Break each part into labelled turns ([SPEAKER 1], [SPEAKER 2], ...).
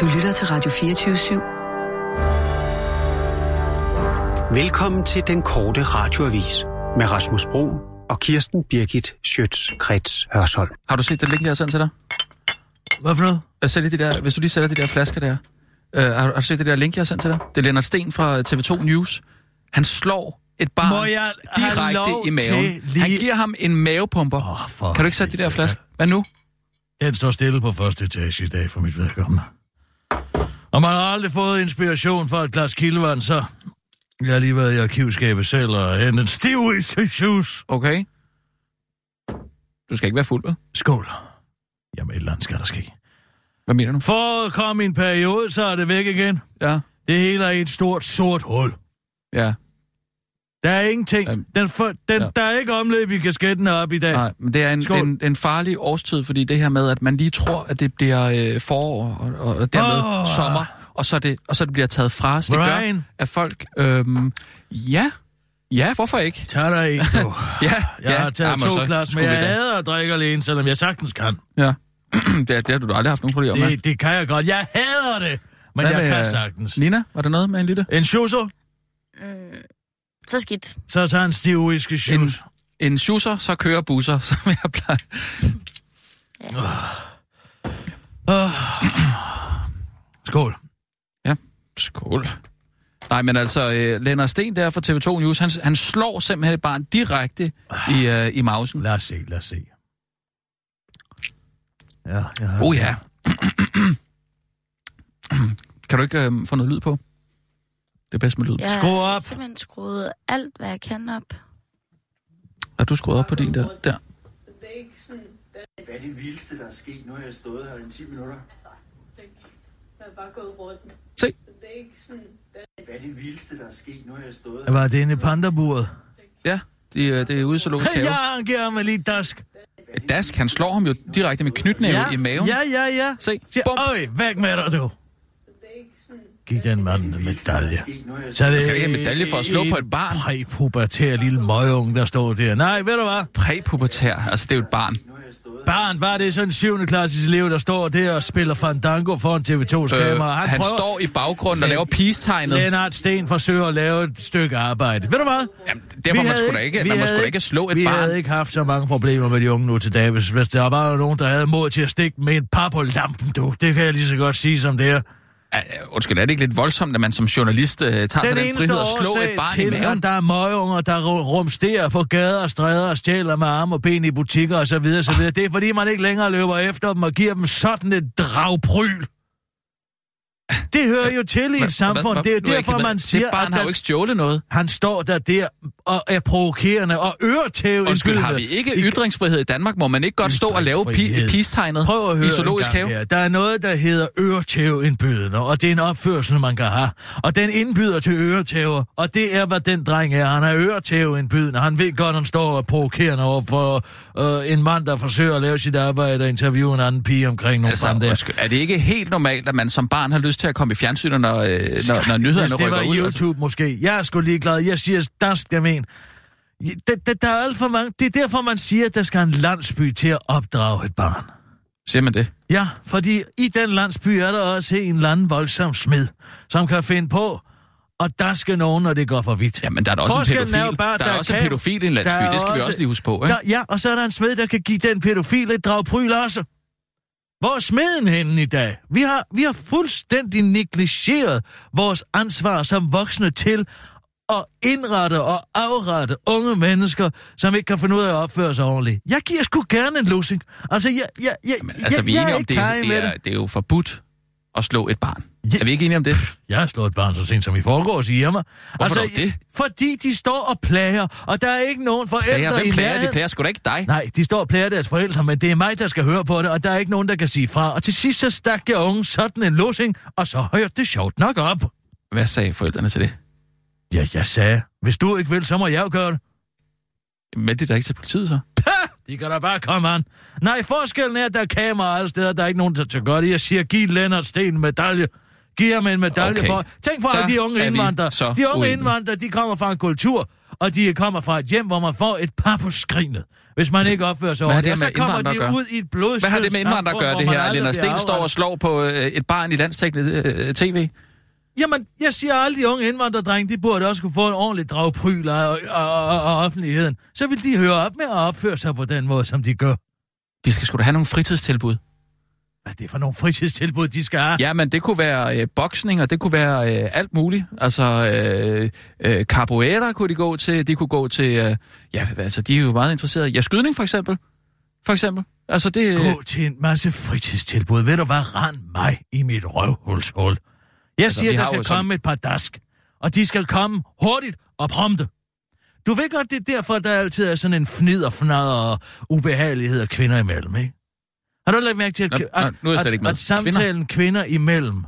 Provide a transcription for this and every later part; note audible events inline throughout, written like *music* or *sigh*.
[SPEAKER 1] Du lytter til Radio 24
[SPEAKER 2] Velkommen til den korte radioavis med Rasmus Bro og Kirsten Birgit Schøtz-Krets Hørsholm.
[SPEAKER 3] Har du set det link, jeg har sendt til dig?
[SPEAKER 4] Hvad for noget?
[SPEAKER 3] Jeg sætter de der, hvis du lige sætter de der flasker der. Uh, har, du- har du set det der link, jeg har sendt til dig? Det er Lennart Sten fra TV2 News. Han slår et barn
[SPEAKER 4] Må jeg
[SPEAKER 3] direkte i maven.
[SPEAKER 4] til lige-
[SPEAKER 3] Han giver ham en mavepumper.
[SPEAKER 4] For
[SPEAKER 3] kan du ikke sætte de der flasker? Hvad nu?
[SPEAKER 4] Den står stille på første etage i dag for mit vedkommende. Og man har aldrig fået inspiration fra et glas kildevand, så... Jeg har lige været i arkivskabet selv og hentet en stiv shoes.
[SPEAKER 3] Okay. Du skal ikke være fuld, vel?
[SPEAKER 4] Skål. Jamen, et eller andet skal der ske.
[SPEAKER 3] Hvad mener du?
[SPEAKER 4] Foråret kom i en periode, så er det væk igen.
[SPEAKER 3] Ja.
[SPEAKER 4] Det hele er i et stort, sort hul.
[SPEAKER 3] Ja.
[SPEAKER 4] Der er ingenting. Den for, den,
[SPEAKER 3] ja.
[SPEAKER 4] Der er ikke omløb i kasketten op i dag.
[SPEAKER 3] Nej, men det er en,
[SPEAKER 4] Skål.
[SPEAKER 3] en, en farlig årstid, fordi det her med, at man lige tror, at det bliver øh, forår og, og, og dermed oh. sommer, og så, det, og så det bliver taget fra os. Det gør,
[SPEAKER 4] Brian.
[SPEAKER 3] at folk... Øhm, ja, ja, hvorfor ikke?
[SPEAKER 4] Tag dig en, du. *laughs*
[SPEAKER 3] Ja,
[SPEAKER 4] Jeg
[SPEAKER 3] ja.
[SPEAKER 4] har taget
[SPEAKER 3] Jamen,
[SPEAKER 4] to glas, men jeg hader at drikke alene, selvom jeg sagtens kan.
[SPEAKER 3] Ja, *clears throat* det, det har du aldrig haft nogen problemer med.
[SPEAKER 4] Det, det kan jeg godt. Jeg hader det, men
[SPEAKER 3] Hvad
[SPEAKER 4] jeg
[SPEAKER 3] med,
[SPEAKER 4] kan
[SPEAKER 3] øh,
[SPEAKER 4] sagtens.
[SPEAKER 3] Nina, var der noget med en lille?
[SPEAKER 4] En schusso,
[SPEAKER 5] Så skidt.
[SPEAKER 4] så tager en stiv whisky
[SPEAKER 3] En,
[SPEAKER 4] shoes.
[SPEAKER 3] en schusser, så kører busser, *laughs* som jeg plejer.
[SPEAKER 4] Skål.
[SPEAKER 3] Ja, skål. Nej, men altså, øh, Lennart Sten der fra TV2 News, han, han slår simpelthen et barn direkte i, øh, i mausen.
[SPEAKER 4] Lad os se, lad os se. Ja, jeg har...
[SPEAKER 3] Oh ja. *clears throat* kan du ikke øh, få noget lyd på? Det er bedst med lyd.
[SPEAKER 5] Jeg
[SPEAKER 4] Skru
[SPEAKER 5] har
[SPEAKER 4] op.
[SPEAKER 5] simpelthen skruet alt, hvad jeg kan op.
[SPEAKER 3] Har du skruet op på din der? Der.
[SPEAKER 6] Hvad er det vildeste, der er sket? Nu har jeg stået her i 10 minutter.
[SPEAKER 7] Jeg er bare gået rundt.
[SPEAKER 3] Se.
[SPEAKER 7] Det er ikke sådan...
[SPEAKER 6] Hvad er det vildeste, der er sket? Nu har jeg stået her.
[SPEAKER 4] Var det inde i pandaburet?
[SPEAKER 3] Ja, de, øh, det er ude i zoologisk have.
[SPEAKER 4] Ja, han giver mig lige dask.
[SPEAKER 3] Dask, han slår ham jo direkte med knytnæve
[SPEAKER 4] Ja,
[SPEAKER 3] i maven.
[SPEAKER 4] ja, ja, ja.
[SPEAKER 3] Se, bum.
[SPEAKER 4] Øj, væk med dig, du. Giv den mand en medalje. Så det
[SPEAKER 3] Skal ikke have en medalje for at slå på et barn?
[SPEAKER 4] Præpubertær lille møgeunge, der står der. Nej, ved du hvad?
[SPEAKER 3] Præpubertær, altså det er jo et barn.
[SPEAKER 4] Barn, var det sådan en 7. klasses elev, der står der og spiller fandango foran TV2's
[SPEAKER 3] Øh,
[SPEAKER 4] kamera.
[SPEAKER 3] han
[SPEAKER 4] prøver-
[SPEAKER 3] står i baggrunden og laver peace-tegnet.
[SPEAKER 4] Lennart Sten forsøger at lave et stykke arbejde. Ved du hvad?
[SPEAKER 3] Jamen, derfor
[SPEAKER 4] Vi
[SPEAKER 3] man skulle da ikke,
[SPEAKER 4] vi
[SPEAKER 3] man må
[SPEAKER 4] havde
[SPEAKER 3] sgu da ikke slå et
[SPEAKER 4] vi
[SPEAKER 3] barn.
[SPEAKER 4] havde ikke haft så mange problemer med de unge nu til dag, hvis, hvis der bare var nogen, der havde mod til at stikke med en par på lampen, du. Det kan jeg lige så godt sige som det er.
[SPEAKER 3] Undskyld, er det ikke lidt voldsomt, at man som journalist uh, tager sig den
[SPEAKER 4] eneste
[SPEAKER 3] frihed at slå et barn i
[SPEAKER 4] til,
[SPEAKER 3] maven?
[SPEAKER 4] at der er møgeunger, der ru- rumsterer på gader og stræder og stjæler med arme og ben i butikker og så videre, så videre. Det er fordi, man ikke længere løber efter dem og giver dem sådan et dragpryl. Det hører jo til i et samfund. Det er derfor, man siger, at
[SPEAKER 3] har
[SPEAKER 4] der
[SPEAKER 3] jo ikke stjålet noget.
[SPEAKER 4] Han står der der og er provokerende og øretæve
[SPEAKER 3] Undskyld, har vi ikke ytringsfrihed i Danmark? Må man ikke godt stå og lave
[SPEAKER 4] Ytringsfrihed.
[SPEAKER 3] pi- peace-tegnet
[SPEAKER 4] Prøv at høre
[SPEAKER 3] i zoologisk have?
[SPEAKER 4] her. Der er noget, der hedder øretæveindbydende, og det er en opførsel, man kan have. Og den indbyder til øretæver, og det er, hvad den dreng er. Han er øretæveindbydende. Han ved godt, han står og er provokerende over for øh, en mand, der forsøger at lave sit arbejde og interviewe en anden pige omkring nogle
[SPEAKER 3] Altså, undskyld, er det ikke helt normalt, at man som barn har lyst til at komme i fjernsynet, når, øh, når, når nyhederne
[SPEAKER 4] Hvis det
[SPEAKER 3] rykker
[SPEAKER 4] var
[SPEAKER 3] ud? Altså,
[SPEAKER 4] YouTube måske. Jeg er sgu ligeglad. Jeg siger, der skal men. Der, der, der er alt for mange. Det er derfor, man siger, at der skal en landsby til at opdrage et barn.
[SPEAKER 3] siger man det?
[SPEAKER 4] Ja, fordi i den landsby er der også en eller anden voldsom smed, som kan finde på, og der skal nogen, når det går for vidt.
[SPEAKER 3] Jamen, der er da også en
[SPEAKER 4] Forskellen
[SPEAKER 3] pædofil.
[SPEAKER 4] er jo bare,
[SPEAKER 3] der er
[SPEAKER 4] der
[SPEAKER 3] også en
[SPEAKER 4] kan-
[SPEAKER 3] pædofil i en landsby.
[SPEAKER 4] der er
[SPEAKER 3] Det skal vi
[SPEAKER 4] også-
[SPEAKER 3] også lige huske på, ikke?
[SPEAKER 4] Der, ja, og så er der en smed, der kan give den pædofil et drag pryl også. Hvor er smeden henne i dag? Vi har, vi har fuldstændig negligeret vores ansvar som voksne til at indrette og afrette unge mennesker, som ikke kan finde ud af at opføre sig ordentligt. Jeg giver sgu gerne en lussing. Altså, jeg, jeg, jeg,
[SPEAKER 3] Men, altså,
[SPEAKER 4] jeg,
[SPEAKER 3] vi er
[SPEAKER 4] jeg
[SPEAKER 3] enige om, det,
[SPEAKER 4] kaj
[SPEAKER 3] det, er, det er jo forbudt at slå et barn.
[SPEAKER 4] Ja.
[SPEAKER 3] Er vi ikke enige om det?
[SPEAKER 4] Jeg har slået et barn så sent som i forgårs i hjemme.
[SPEAKER 3] Hvorfor dog det?
[SPEAKER 4] Fordi de står og plager, og der er ikke nogen forældre
[SPEAKER 3] Plager,
[SPEAKER 4] i
[SPEAKER 3] hvem plager? De
[SPEAKER 4] nærheden.
[SPEAKER 3] plager sgu da ikke dig.
[SPEAKER 4] Nej, de står og plager deres forældre, men det er mig, der skal høre på det, og der er ikke nogen, der kan sige fra. Og til sidst så stak jeg unge sådan en losing, og så hørte det sjovt nok op.
[SPEAKER 3] Hvad sagde forældrene til det?
[SPEAKER 4] Ja, jeg sagde, hvis du ikke vil, så må jeg jo gøre det.
[SPEAKER 3] Men det er da ikke til politiet, så? *laughs*
[SPEAKER 4] De kan da bare komme an. Nej, forskellen er, at der er kameraer alle steder, der er ikke nogen, der tør gøre det. Jeg siger, giv Lennart Sten en medalje. Giv ham en medalje
[SPEAKER 3] Okay.
[SPEAKER 4] for... Tænk
[SPEAKER 3] Der
[SPEAKER 4] alle de unge
[SPEAKER 3] er
[SPEAKER 4] indvandrere. De unge
[SPEAKER 3] uenige.
[SPEAKER 4] indvandrere, de kommer fra en kultur, og de kommer fra et hjem, hvor man får et par på skrinet, hvis man ikke opfører sig ordentligt. Og så kommer
[SPEAKER 3] at
[SPEAKER 4] de
[SPEAKER 3] gøre?
[SPEAKER 4] ud i et blodsygt
[SPEAKER 3] Hvad har det med indvandrere at gøre, det her? at Lennart Sten står og slår på øh, et barn i landstækkende øh, tv?
[SPEAKER 4] Jamen, jeg siger, at alle de unge indvandrerdrenge, de burde også kunne få en ordentlig dragpryl af, af, af, af offentligheden. Så vil de høre op med at opføre sig på den måde, som de gør.
[SPEAKER 3] De skal sgu da have nogle fritidstilbud.
[SPEAKER 4] Hvad er det for nogle fritidstilbud, de skal have?
[SPEAKER 3] Ja, men det kunne være øh, boksning, og det kunne være øh, alt muligt. Altså, øh, øh, capoeira kunne de gå til, de kunne gå til, øh, ja, altså, de er jo meget interesserede. Ja, skydning for eksempel. For eksempel. Altså, det...
[SPEAKER 4] Gå til en masse fritidstilbud. Ved du hvad? Rand mig i mit røvhulshul. Jeg
[SPEAKER 3] Altså,
[SPEAKER 4] siger, der skal
[SPEAKER 3] jo sådan-
[SPEAKER 4] komme et par dask. Og de skal komme hurtigt og prompte. Du ved godt, det er derfor, der altid er sådan en fnid og fnad og ubehagelighed af kvinder imellem, ikke? Har du lagt mærke til, at,
[SPEAKER 3] Nå,
[SPEAKER 4] at,
[SPEAKER 3] nu er
[SPEAKER 4] at,
[SPEAKER 3] med.
[SPEAKER 4] at samtalen kvinder imellem,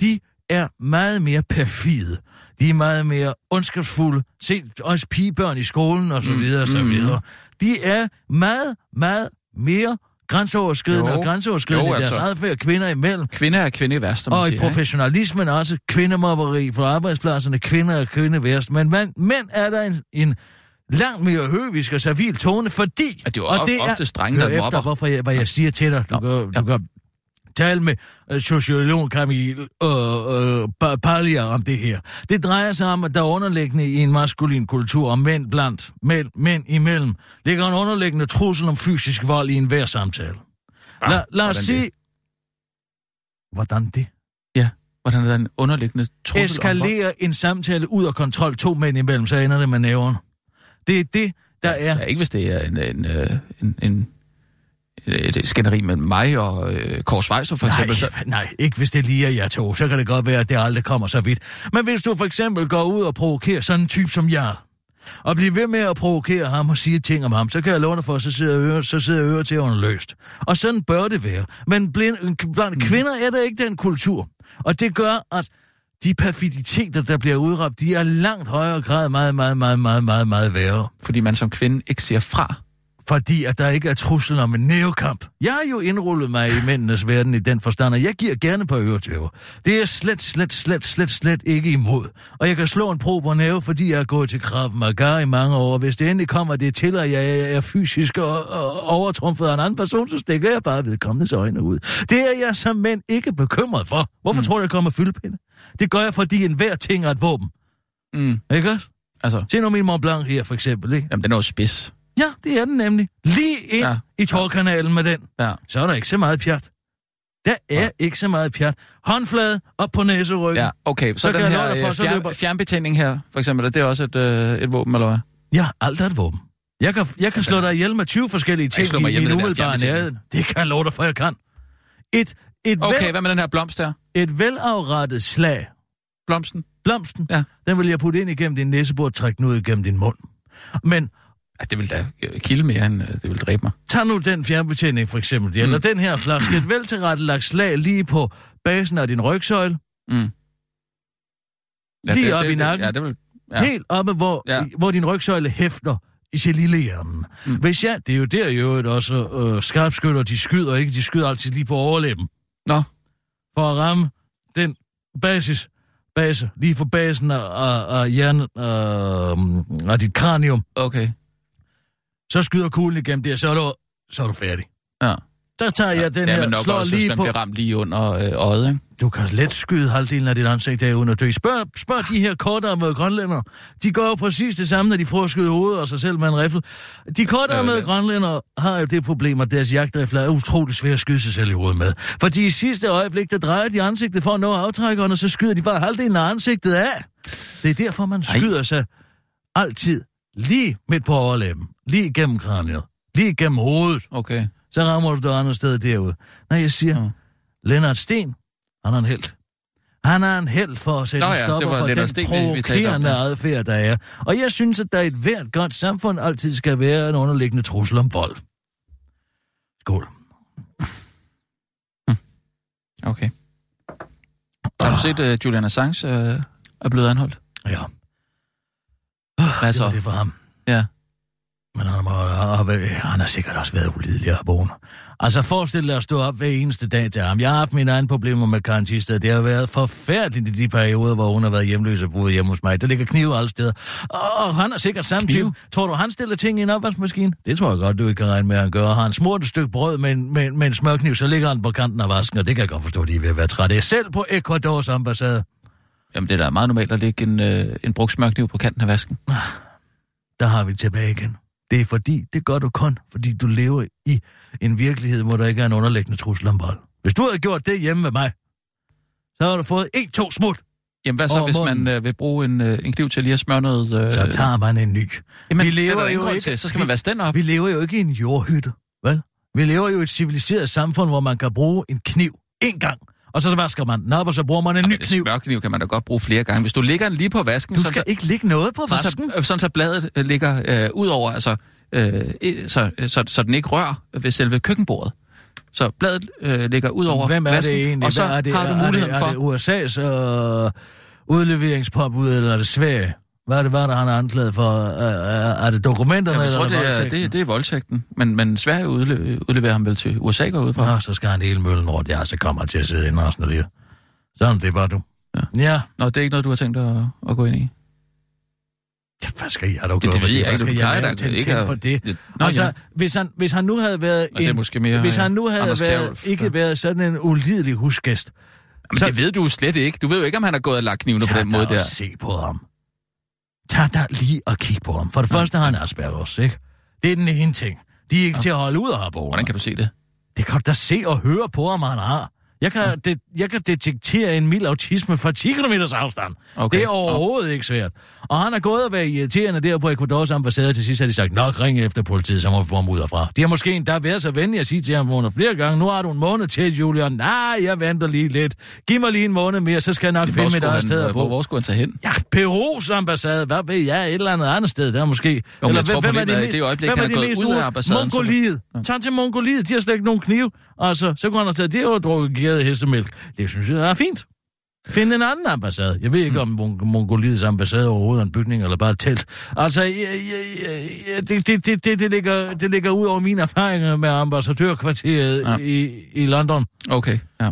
[SPEAKER 4] de er meget mere perfide. De er meget mere ondskabsfulde. Se også pigebørn i skolen og så
[SPEAKER 3] Mm,
[SPEAKER 4] videre og så
[SPEAKER 3] mm.
[SPEAKER 4] videre. De er meget, meget mere grænseoverskridende
[SPEAKER 3] Jo.
[SPEAKER 4] og grænseoverskridende
[SPEAKER 3] Jo,
[SPEAKER 4] i deres
[SPEAKER 3] altså.
[SPEAKER 4] adfærd kvinder imellem.
[SPEAKER 3] Kvinde er kvinde værst, man
[SPEAKER 4] Og i
[SPEAKER 3] siger, ikke?
[SPEAKER 4] professionalismen også kvindemobberi for arbejdspladserne, kvinder og kvinde værst. Men mænd, mænd er der en, en langt mere høvisk og servil tone, fordi...
[SPEAKER 3] Ja, det er jo
[SPEAKER 4] og
[SPEAKER 3] of- oftest drenge, der
[SPEAKER 4] Hør efter,
[SPEAKER 3] mobber.
[SPEAKER 4] hvorfor jeg, hvad jeg siger til dig. Du,
[SPEAKER 3] Nå,
[SPEAKER 4] kan,
[SPEAKER 3] ja.
[SPEAKER 4] du kan tale med uh, sociolog Camille uh, uh, Palia om det her. Det drejer sig om, at der er underliggende i en maskulin kultur, og mænd blandt mænd, mænd imellem, ligger en underliggende trussel om fysisk vold i enhver samtale.
[SPEAKER 3] Ah,
[SPEAKER 4] La, lad os
[SPEAKER 3] hvordan
[SPEAKER 4] sige...
[SPEAKER 3] det?
[SPEAKER 4] Hvordan det?
[SPEAKER 3] Hvordan er der en underliggende trussel om vold?
[SPEAKER 4] eskalere en samtale ud af kontrol to mænd imellem, så ender det med nævren. Det er det, der er...
[SPEAKER 3] Ja, ikke hvis det er en, en, øh, en, en, et skænderi mellem mig og øh, Kåre Schweizer, for eksempel. Så,
[SPEAKER 4] Nej, nej, ikke hvis det lige er jer to. Så kan det godt være, at det aldrig kommer så vidt. Men hvis du for eksempel går ud og provokerer sådan en type som Jarl, og bliver ved med at provokere ham og sige ting om ham, så kan jeg dig for, så sidder øre, så sidder øre til løst. Og sådan bør det være. Men blind, blandt kvinder er der ikke den kultur. Og det gør, at de perfiditeter, der bliver udråbt, de er langt højere grad meget, meget, meget, meget, meget, meget værre.
[SPEAKER 3] fordi man som kvinde ikke siger fra.
[SPEAKER 4] Fordi at der ikke er truslen om en nævekamp. Jeg har jo indrullet mig i mændenes verden i den forstand, og jeg giver gerne på øretøver. Det er slet, slet, slet, slet, slet ikke imod. Og jeg kan slå en pro på næve, fordi jeg har gået til Krav Maga i mange år. Hvis det endelig kommer det til, at jeg er fysisk og, og overtrumfet af en anden person, så stikker jeg bare vedkommendes øjne ud. Det er jeg som mænd ikke bekymret for. Hvorfor mm. tror du, jeg kommer fyldpinde? Det gør jeg, fordi enhver ting er et våben.
[SPEAKER 3] Mm.
[SPEAKER 4] Ikke også?
[SPEAKER 3] Altså,
[SPEAKER 4] Se nu min Mont Blanc her, for eksempel, ikke?
[SPEAKER 3] jamen, den er jo spids.
[SPEAKER 4] Ja, det er den nemlig. Lige ind
[SPEAKER 3] Ja.
[SPEAKER 4] i tårkanalen med den.
[SPEAKER 3] Ja.
[SPEAKER 4] Så er der ikke så meget pjat. Der er
[SPEAKER 3] Ja.
[SPEAKER 4] ikke så meget pjat. Håndflade op på næseryggen.
[SPEAKER 3] Ja, okay. Så,
[SPEAKER 4] Så
[SPEAKER 3] den her
[SPEAKER 4] dig for,
[SPEAKER 3] øh,
[SPEAKER 4] så
[SPEAKER 3] fjern,
[SPEAKER 4] løber-
[SPEAKER 3] fjernbetjening her, for eksempel, er det også et, øh, et våben, eller hvad?
[SPEAKER 4] ja alt er et våben. Jeg kan, jeg kan slå dig ihjel med 20 forskellige ting i min umiddelbare nærhed. Det kan jeg love dig for, jeg kan. Et, et,
[SPEAKER 3] Okay,
[SPEAKER 4] vel,
[SPEAKER 3] hvad med den her blomst der?
[SPEAKER 4] et velafrettet slag.
[SPEAKER 3] Blomsten?
[SPEAKER 4] Blomsten,
[SPEAKER 3] Ja.
[SPEAKER 4] den vil jeg putte ind igennem din næsebord og trække den ud igennem din mund. Men
[SPEAKER 3] Ja, det vil da øh, kilde mere, end øh, det vil dræbe mig.
[SPEAKER 4] tag nu den fjernbetjening for eksempel,
[SPEAKER 3] Mm.
[SPEAKER 4] eller den her flaske, et veltilrettelagt slag lige på basen af din rygsøjle,
[SPEAKER 3] Mm.
[SPEAKER 4] Lige
[SPEAKER 3] det,
[SPEAKER 4] op
[SPEAKER 3] det,
[SPEAKER 4] i
[SPEAKER 3] det-
[SPEAKER 4] nakken.
[SPEAKER 3] Ja, det vil... Ja.
[SPEAKER 4] Ja. Helt oppe, hvor,
[SPEAKER 3] Ja.
[SPEAKER 4] ja. hvor din rygsøjle hæfter i sin lille hjerne.
[SPEAKER 3] Mm.
[SPEAKER 4] Mm. Hvis jeg, det er jo der jo også øh, skarpskytter, de skyder ikke, de skyder altid lige på overlæben.
[SPEAKER 3] Nå.
[SPEAKER 4] For at ramme den basis, base, lige for basen af, af, af hjernen, øh, af dit kranium.
[SPEAKER 3] Okay.
[SPEAKER 4] Så skyder kuglen igennem det, så er du, så er du færdig.
[SPEAKER 3] Ja.
[SPEAKER 4] Der tager jeg den
[SPEAKER 3] det er
[SPEAKER 4] her,
[SPEAKER 3] nok
[SPEAKER 4] slår
[SPEAKER 3] også, hvis
[SPEAKER 4] lige
[SPEAKER 3] man
[SPEAKER 4] på...
[SPEAKER 3] bliver ramt lige under øh, øjet, ikke?
[SPEAKER 4] Du kan let skyde halvdelen af dit ansigt af uden at dø. Spørg, spørg de her kortarmede grønlænder. De gør jo præcis det samme, når de at skyde hovedet af sig selv med en riffel. De kortarmede
[SPEAKER 3] Øh,
[SPEAKER 4] grønlænder har jo det problem, at deres jagtrifler er utrolig svære at skyde sig selv i hovedet med. Fordi i sidste øjeblik, der drejer de ansigtet for at nå aftrækkerne, og så skyder de bare halvdelen af ansigtet af. Det er derfor, man
[SPEAKER 3] Ej.
[SPEAKER 4] skyder sig altid lige midt på overlæben. Lige gennem kraniet. Lige gennem hovedet.
[SPEAKER 3] Okay.
[SPEAKER 4] Så rammer du det andet sted derude. Nej, jeg siger,
[SPEAKER 3] Mm.
[SPEAKER 4] mm. Lennart Sten, han er en held. Han er en held for at sætte
[SPEAKER 3] Nå ja,
[SPEAKER 4] stopper for den
[SPEAKER 3] om,
[SPEAKER 4] provokerende
[SPEAKER 3] ja.
[SPEAKER 4] adfærd, der er. Og jeg synes, at der i et hvert godt samfund altid skal være en underliggende trussel om vold. Skål.
[SPEAKER 3] Okay. Har du set, uh, Julian Assange uh, er blevet anholdt?
[SPEAKER 4] Ja,
[SPEAKER 3] Hvad
[SPEAKER 4] det
[SPEAKER 3] så?
[SPEAKER 4] var det for ham.
[SPEAKER 3] Ja.
[SPEAKER 4] Men han, må, han har sikkert også været ulidelig at boende. Altså forestil dig at stå op hver eneste dag til ham. Jeg har haft mine egne problemer med Karen Thisted. Det har været forfærdeligt i de perioder, hvor hun har været hjemløs og boet hjemme hos mig. Der ligger knive alle steder. Og han er sikkert samme type. Tror du, han stiller ting i en opvaskemaskine? Det tror jeg godt, du ikke kan regne med, at han gør. Har han smurt et stykke brød med en, med, med en smørkniv, så ligger han på kanten af vasken, og det kan jeg godt forstå, at de er ved at være trætte. Selv på Ecuadors ambassade.
[SPEAKER 3] Jamen, det er da meget normalt at lægge en, øh, en brugt smørkniv på kanten af vasken.
[SPEAKER 4] der har vi det tilbage igen. Det er fordi, det gør du kun, fordi du lever i en virkelighed, hvor der ikke er en underliggende trussel om vold. Hvis du havde gjort det hjemme med mig, så har du fået en, to smut,
[SPEAKER 3] Jamen, hvad så, hvis
[SPEAKER 4] munden.
[SPEAKER 3] man øh, vil bruge en, øh, en kniv til lige at smøre noget... Øh,
[SPEAKER 4] så tager man en ny.
[SPEAKER 3] jamen,
[SPEAKER 4] vi
[SPEAKER 3] er
[SPEAKER 4] lever jo ikke-
[SPEAKER 3] Til. Så skal man
[SPEAKER 4] vi-
[SPEAKER 3] vaske den op.
[SPEAKER 4] Vi lever jo ikke i en jordhytte, vel? Vi lever jo i et civiliseret samfund, hvor man kan bruge en kniv en gang, og så vasker man den op, og så bruger man en ny
[SPEAKER 3] Men
[SPEAKER 4] kniv.
[SPEAKER 3] smørkniv kan man da godt bruge flere gange. Hvis du lægger den lige på vasken,
[SPEAKER 4] Du
[SPEAKER 3] sådan
[SPEAKER 4] skal
[SPEAKER 3] så-
[SPEAKER 4] ikke lægge noget på
[SPEAKER 3] sådan,
[SPEAKER 4] vasken.
[SPEAKER 3] så, øh, sådan så bladet øh, ligger øh, ud over, altså, øh, så, så, så den ikke rører ved selve køkkenbordet. Så bladet øh, ligger ud over
[SPEAKER 4] Hvem er
[SPEAKER 3] vasken,
[SPEAKER 4] det egentlig?
[SPEAKER 3] og så
[SPEAKER 4] Hvad er det?
[SPEAKER 3] har du
[SPEAKER 4] er
[SPEAKER 3] muligheden
[SPEAKER 4] det,
[SPEAKER 3] for...
[SPEAKER 4] Er det USA's øh, udleveringspåbud, eller er det Sverige? Hvad er det, hvad er det han er anklaget for? Er, er, er det dokumenterne,
[SPEAKER 3] jeg tror,
[SPEAKER 4] eller
[SPEAKER 3] det er,
[SPEAKER 4] voldtægten?
[SPEAKER 3] det, det er voldtægten. Men, men Sverige udle, udleverer ham vel til USA går ud fra.
[SPEAKER 4] Nå, så skal han hele møllen rundt. Ja, så kommer han til at sidde inde resten af livet. Sådan, det er bare du.
[SPEAKER 3] Ja.
[SPEAKER 4] Ja.
[SPEAKER 3] Nå, det er ikke noget, du har tænkt at, at gå ind i.
[SPEAKER 4] ja hvad skal jeg dog
[SPEAKER 3] Det,
[SPEAKER 4] gøre
[SPEAKER 3] det
[SPEAKER 4] for
[SPEAKER 3] ved jeg ikke.
[SPEAKER 4] skal
[SPEAKER 3] Du plejer da
[SPEAKER 4] en
[SPEAKER 3] ikke at...
[SPEAKER 4] for det?
[SPEAKER 3] det Nå,
[SPEAKER 4] altså,
[SPEAKER 3] ja.
[SPEAKER 4] hvis, han, hvis han nu havde været
[SPEAKER 3] Og det er
[SPEAKER 4] en,
[SPEAKER 3] måske mere...
[SPEAKER 4] hvis han nu havde
[SPEAKER 3] Anders
[SPEAKER 4] været,
[SPEAKER 3] Kjærulf,
[SPEAKER 4] ikke
[SPEAKER 3] ja.
[SPEAKER 4] været sådan en ulidelig husgæst,
[SPEAKER 3] Men
[SPEAKER 4] så-
[SPEAKER 3] det ved du slet ikke. Du ved jo ikke, om han har gået og lagt knivene på den måde der.
[SPEAKER 4] se på ham. Tag da lige og kig på ham. For det første har han Aspergers, ikke? Det er den ene ting. De er ikke til at holde ud af her
[SPEAKER 3] Hvordan kan du se det?
[SPEAKER 4] Det kan du da se og høre på ham, han har. Jeg kan, det, jeg kan detektere en mild autisme fra 10 km afstand.
[SPEAKER 3] Okay.
[SPEAKER 4] Det er overhovedet ikke svært. Og han er gået og været irriterende der på Ecuadors ambassade. Til sidst har de sagt, nok ring efter politiet, så må vi få ham ud herfra. De har måske endda været så venlige at sige til ham under flere gange, nu har du en måned til, Julian. Nej, jeg venter lige lidt. Giv mig lige en måned mere, så skal jeg nok
[SPEAKER 3] Hvor
[SPEAKER 4] finde mit eget
[SPEAKER 3] han,
[SPEAKER 4] sted at
[SPEAKER 3] hvor, skulle han tage hen?
[SPEAKER 4] Ja, Perus ambassade, hvad ved jeg, et eller andet andet sted der måske.
[SPEAKER 3] Jo, men jeg tror, problemet er, i
[SPEAKER 4] mest-
[SPEAKER 3] det øjeblik,
[SPEAKER 4] hvem er de
[SPEAKER 3] gået
[SPEAKER 4] mest
[SPEAKER 3] ud af ambassaden,
[SPEAKER 4] Mongoliet. Tag til Mongoliet, de har slet ikke nogen kniv. Altså, så kunne han have taget det og drukket gæret hestemælk. Det synes jeg er fint. Find en anden ambassade. Jeg ved ikke, om Mon- Mongoliets ambassade overhovedet er en bygning eller bare et telt. Altså, ja, ja, ja, det, det, det, det, det, ligger, det ligger ud over mine erfaringer med ambassadørkvarteret
[SPEAKER 3] Ja.
[SPEAKER 4] i, i London.
[SPEAKER 3] Okay, ja.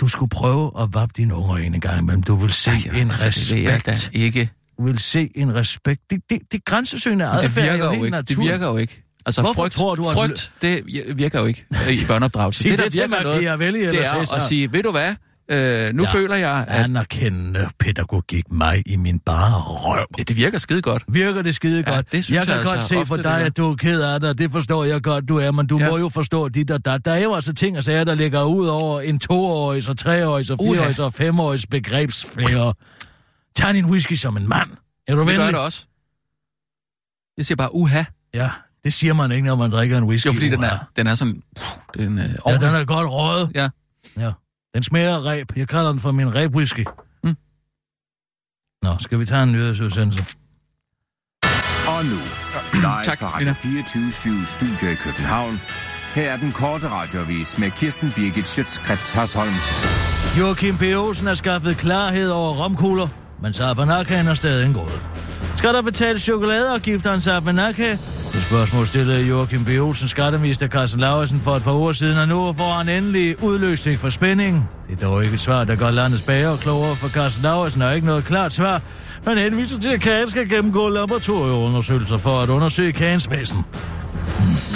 [SPEAKER 4] Du skulle prøve at vappe dine unger en gang imellem. Du vil se
[SPEAKER 3] Ej,
[SPEAKER 4] en
[SPEAKER 3] altså, det ved jeg da
[SPEAKER 4] respekt.
[SPEAKER 3] ikke.
[SPEAKER 4] Du vil se en respekt. Det, det, det er grænsesøgende
[SPEAKER 3] Men det
[SPEAKER 4] adfærd. er
[SPEAKER 3] virker jo
[SPEAKER 4] helt
[SPEAKER 3] ikke. Det
[SPEAKER 4] naturligt.
[SPEAKER 3] virker jo ikke. Altså,
[SPEAKER 4] Hvorfor
[SPEAKER 3] frygt,
[SPEAKER 4] tror du, at-
[SPEAKER 3] frygt, det virker jo ikke i *laughs* børneopdragelse. Det, der
[SPEAKER 4] det
[SPEAKER 3] virker noget,
[SPEAKER 4] Machiavelli
[SPEAKER 3] det er at sige, ved du hvad, øh, nu
[SPEAKER 4] Ja.
[SPEAKER 3] føler jeg, at
[SPEAKER 4] Anerkendende pædagogik mig i min bare røv.
[SPEAKER 3] ja, det virker skide godt.
[SPEAKER 4] Virker det skide
[SPEAKER 3] Ja,
[SPEAKER 4] godt?
[SPEAKER 3] det synes
[SPEAKER 4] jeg kan
[SPEAKER 3] jeg
[SPEAKER 4] godt
[SPEAKER 3] altså
[SPEAKER 4] se
[SPEAKER 3] ofte,
[SPEAKER 4] på
[SPEAKER 3] det
[SPEAKER 4] dig,
[SPEAKER 3] gør.
[SPEAKER 4] at du er ked af det, det forstår jeg godt, du er, men du
[SPEAKER 3] Ja.
[SPEAKER 4] må jo forstå dit og dat. Der er jo altså ting og sager, der ligger ud over en toårig, og treårig, og
[SPEAKER 3] Uha.
[SPEAKER 4] fireårig, og femårig begrebsflære. Tag din whisky som en mand. Er du
[SPEAKER 3] Det gør
[SPEAKER 4] venlig?
[SPEAKER 3] det også. Jeg siger bare, uha.
[SPEAKER 4] Ja, det siger man ikke, når man drikker en whisky.
[SPEAKER 3] Jo, fordi den er, den er sådan... Den, øh,
[SPEAKER 4] Ja, den er godt røget.
[SPEAKER 3] Ja.
[SPEAKER 4] Ja. Den smager af ræb. Jeg kalder den for min ræbwhisky.
[SPEAKER 3] Mm.
[SPEAKER 4] Nå, skal vi tage en nyhedsudsendelse?
[SPEAKER 8] Og nu, live
[SPEAKER 3] Tak,
[SPEAKER 8] fra. Radio 24 Studio i København. Her er den korte radiovis med Kirsten Birgit Schøtzgrads Hasholm.
[SPEAKER 4] Joachim B. Olsen har skaffet klarhed over romkugler, men Sabanakaen er stadig en gåde. Skal der betales chokoladeafgift af en Sabanaka? Det spørgsmål stillede Joachim B. Olsen skatteminister Carsten Lauritsen for et par uger siden, og nu får han endelig udløsning for spænding. Det er dog ikke et svar, der gør landets bager klogere, for Carsten Lauritsen har ikke noget klart svar, men henviser til, at kagen skal gennemgå laboratorieundersøgelser for at undersøge kagens væsen.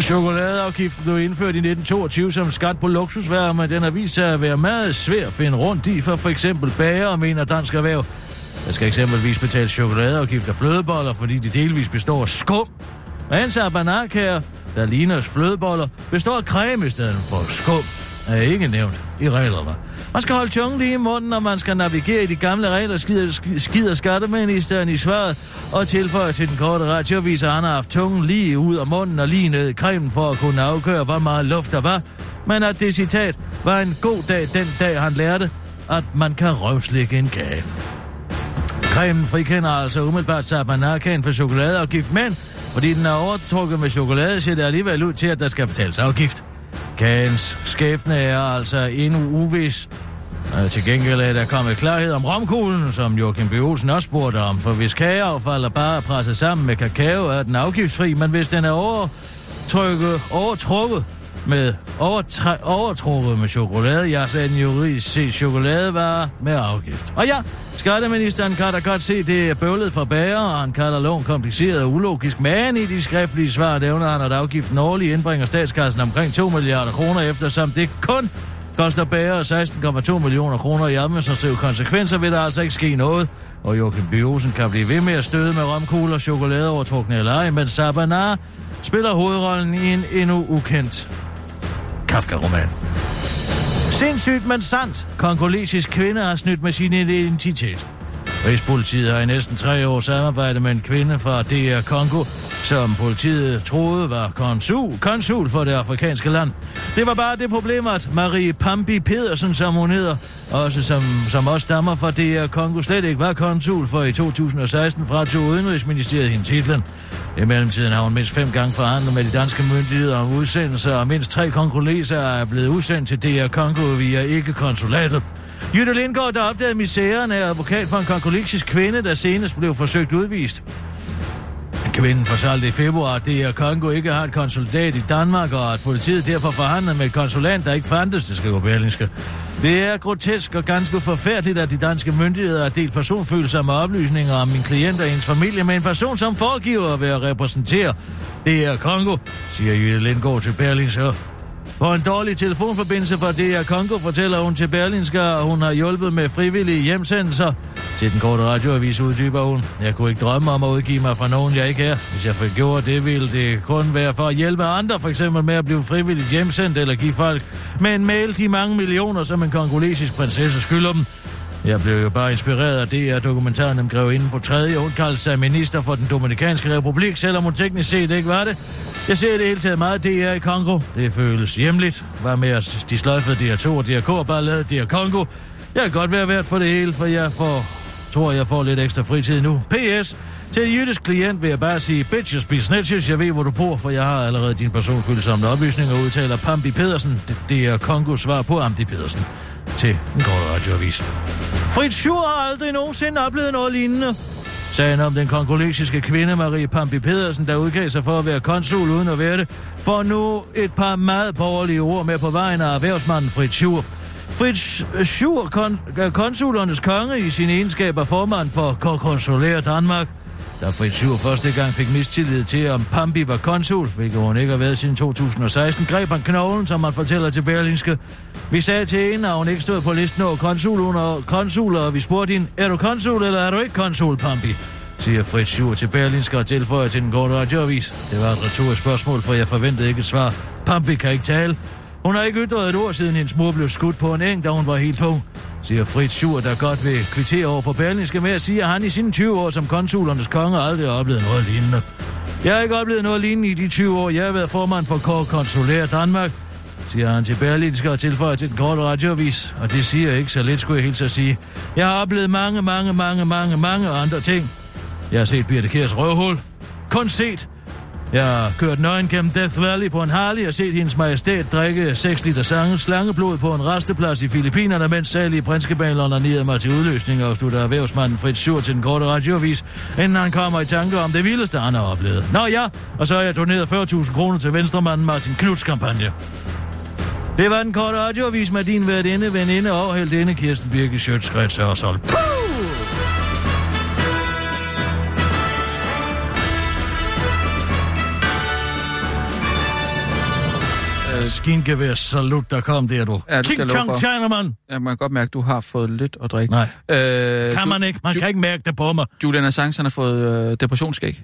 [SPEAKER 4] Chokoladeafgiften blev indført i 1922 som skat på luksusvarer, men den har vist sig at være meget svær at finde rundt i for for eksempel bager, mener Dansk Erhverv. Der skal eksempelvis betales chokoladeafgift af flødeboller, fordi de delvis består af skum. Mens abanakager, der ligner flødeboller, består af creme i stedet for skum, er ikke nævnt i reglerne. Man skal holde tungen lige i munden, når man skal navigere i de gamle regler, skider, skider skatteministeren i svaret, og tilføjer til den korte radiovis, at han har haft tungen lige ud af munden og lige ned i cremen for at kunne afgøre, hvor meget luft der var. Men at det citat var en god dag den dag, han lærte, at man kan røvslikke en kage. Cremen frikender altså umiddelbart Sabanakaen for chokoladeafgift, men fordi den er overtrukket med chokolade, ser det alligevel ud til, at der skal betales afgift. Kagens skæbne er altså endnu uvis. Øh, til gengæld er der kommet klarhed om romkuglen, som Joachim B. Olsen også spurgte om, for hvis kageaffald er bare presset sammen med kakao, er den afgiftsfri, men hvis den er overtrykket, overtrukket med overtræ, overtrukket med chokolade, Jeg sagde en den juridisk set chokoladevarer med afgift. Og ja, skatteministeren kan da godt se, det er bøvlet for bager, og han kalder loven kompliceret og ulogisk, men i de skriftlige svar nævner han, at afgiften årligt indbringer statskassen omkring 2 milliarder kroner, eftersom det kun koster bager 16,2 millioner kroner i administrative konsekvenser, vil der altså ikke ske noget. Og Joachim Biosen kan blive ved med at støde med romkugler, chokolade overtrukne eller ej, men Sabana spiller hovedrollen i en endnu ukendt Kafka-roman. Sindssygt, men sandt. Kongolesisk kvinde har snydt med sin identitet. Rigspolitiet har i næsten tre år samarbejdet med en kvinde fra DR Kongo, som politiet troede var konsul, konsul for det afrikanske land. Det var bare det problem, at Marie Pampi Pedersen, som hun hedder, også som, som også stammer fra DR Kongo, slet ikke var konsul, for i 2016 fratog Udenrigsministeriet hende titlen. I mellemtiden har hun mindst fem gange forhandlet med de danske myndigheder om udsendelser, og mindst tre kongolesere er blevet udsendt til DR Kongo via ikke-konsulatet. Jytte Lindgaard, der opdagede misæren, er advokat for en kongolesisk kvinde, der senest blev forsøgt udvist. Kvinden fortalte i februar, at DR Kongo ikke har et konsulat i Danmark, og at politiet derfor forhandler med et konsulat, der ikke fandtes, det skriver Berlingske. Det er grotesk og ganske forfærdeligt, at de danske myndigheder har delt personfølsomme oplysninger om min klient og ens familie med en person, som foregiver at repræsentere. repræsentere er Kongo, siger Jytte Lindgaard til Berlingske. På en dårlig telefonforbindelse fra DR Kongo fortæller hun til Berlinske, at hun har hjulpet med frivillige hjemsendelser. Til den korte radioavis uddyber hun. Jeg kunne ikke drømme om at udgive mig fra nogen, jeg ikke er. Hvis jeg fik gjort det, ville det kun være for at hjælpe andre, for eksempel med at blive frivilligt hjemsendt eller give folk med en mail de mange millioner, som en kongolesisk prinsesse skylder dem. Jeg blev jo bare inspireret af det, at dokumentaren om grevinden på tredje. Hun kaldte sig minister for den Dominikanske Republik, selvom hun teknisk set ikke var det. Jeg ser det hele taget meget DR i Kongo. Det føles hjemligt. Hvad med at de sløjfede DR2 og DRK og bare lavede DR Kongo? Jeg kan godt være værd for det hele, for jeg får, tror, jeg får lidt ekstra fritid nu. P.S. Til en jydisk klient vil jeg bare sige, bitches be snitches, jeg ved, hvor du bor, for jeg har allerede din personfølsomme oplysninger, udtaler Pampi Pedersen. Det, det er Kongos svar på Amdi Pedersen til den korte radioavis. Fritz Schur har aldrig nogensinde oplevet noget lignende. Sagen om den kongolesiske kvinde Marie Pampi Pedersen, der udgav sig for at være konsul uden at være det, får nu et par meget borgerlige ord med på vejen af erhvervsmanden Fritz Schur. Fritz Schur, kon- konsulernes konge i sin egenskab af formand for Konsulær Danmark. Da Fritz Schur første gang fik mistillid til, om Pampi var konsul, hvilket hun ikke har været siden 2016, greb han knoglen, som man fortæller til Berlinske. Vi sagde til hende, at hun ikke stod på listen over konsuler, konsuler, og vi spurgte hende, er du konsul, eller er du ikke konsul, Pampi? siger Fritz Schur til Berlinske og tilføjer til den korte radioavis. Det var et retorisk spørgsmål, for jeg forventede ikke et svar. Pampi kan ikke tale. Hun har ikke ytret et ord, siden hendes mor blev skudt på en eng, da hun var helt ung, siger Fritz Schur, der godt vil kvittere over for Berlingske med at sige, at han i sine 20 år som konsulernes konge aldrig har oplevet noget lignende. Jeg har ikke oplevet noget lignende i de 20 år, jeg har været formand for Kåre Konsulær Danmark, siger han til Berlinske og tilføjer til den korte radioavis. Og det siger ikke så lidt, skulle jeg helt så sige. Jeg har oplevet mange, mange, mange, mange, mange andre ting. Jeg har set Birte Kærs røvhul. Kun set. Jeg har kørt nøgen gennem Death Valley på en Harley og set hendes majestæt drikke 6 liter sange, slangeblod på en resteplads i Filippinerne, mens salige prinskebalen onanerede mig til udløsning og slutter erhvervsmanden Fritz Schur til den korte radioavis, inden han kommer i tanke om det vildeste, han har oplevet. Nå ja, og så har jeg doneret 40.000 kroner til venstremanden Martin Knuds kampagne. Det var den korte radioavis med din værtinde, veninde og heldinde Kirsten Birke Sjøtskrets og Sol. Skingevær salut, der kom der, du.
[SPEAKER 3] Ja, jeg love
[SPEAKER 4] chong. Chinaman.
[SPEAKER 3] Jeg må godt mærke, at du har fået lidt at drikke.
[SPEAKER 4] Nej,
[SPEAKER 3] Øh,
[SPEAKER 4] kan man ikke. Man kan ikke mærke det på mig.
[SPEAKER 3] Julian Assange, han har fået øh, depressionsskæg.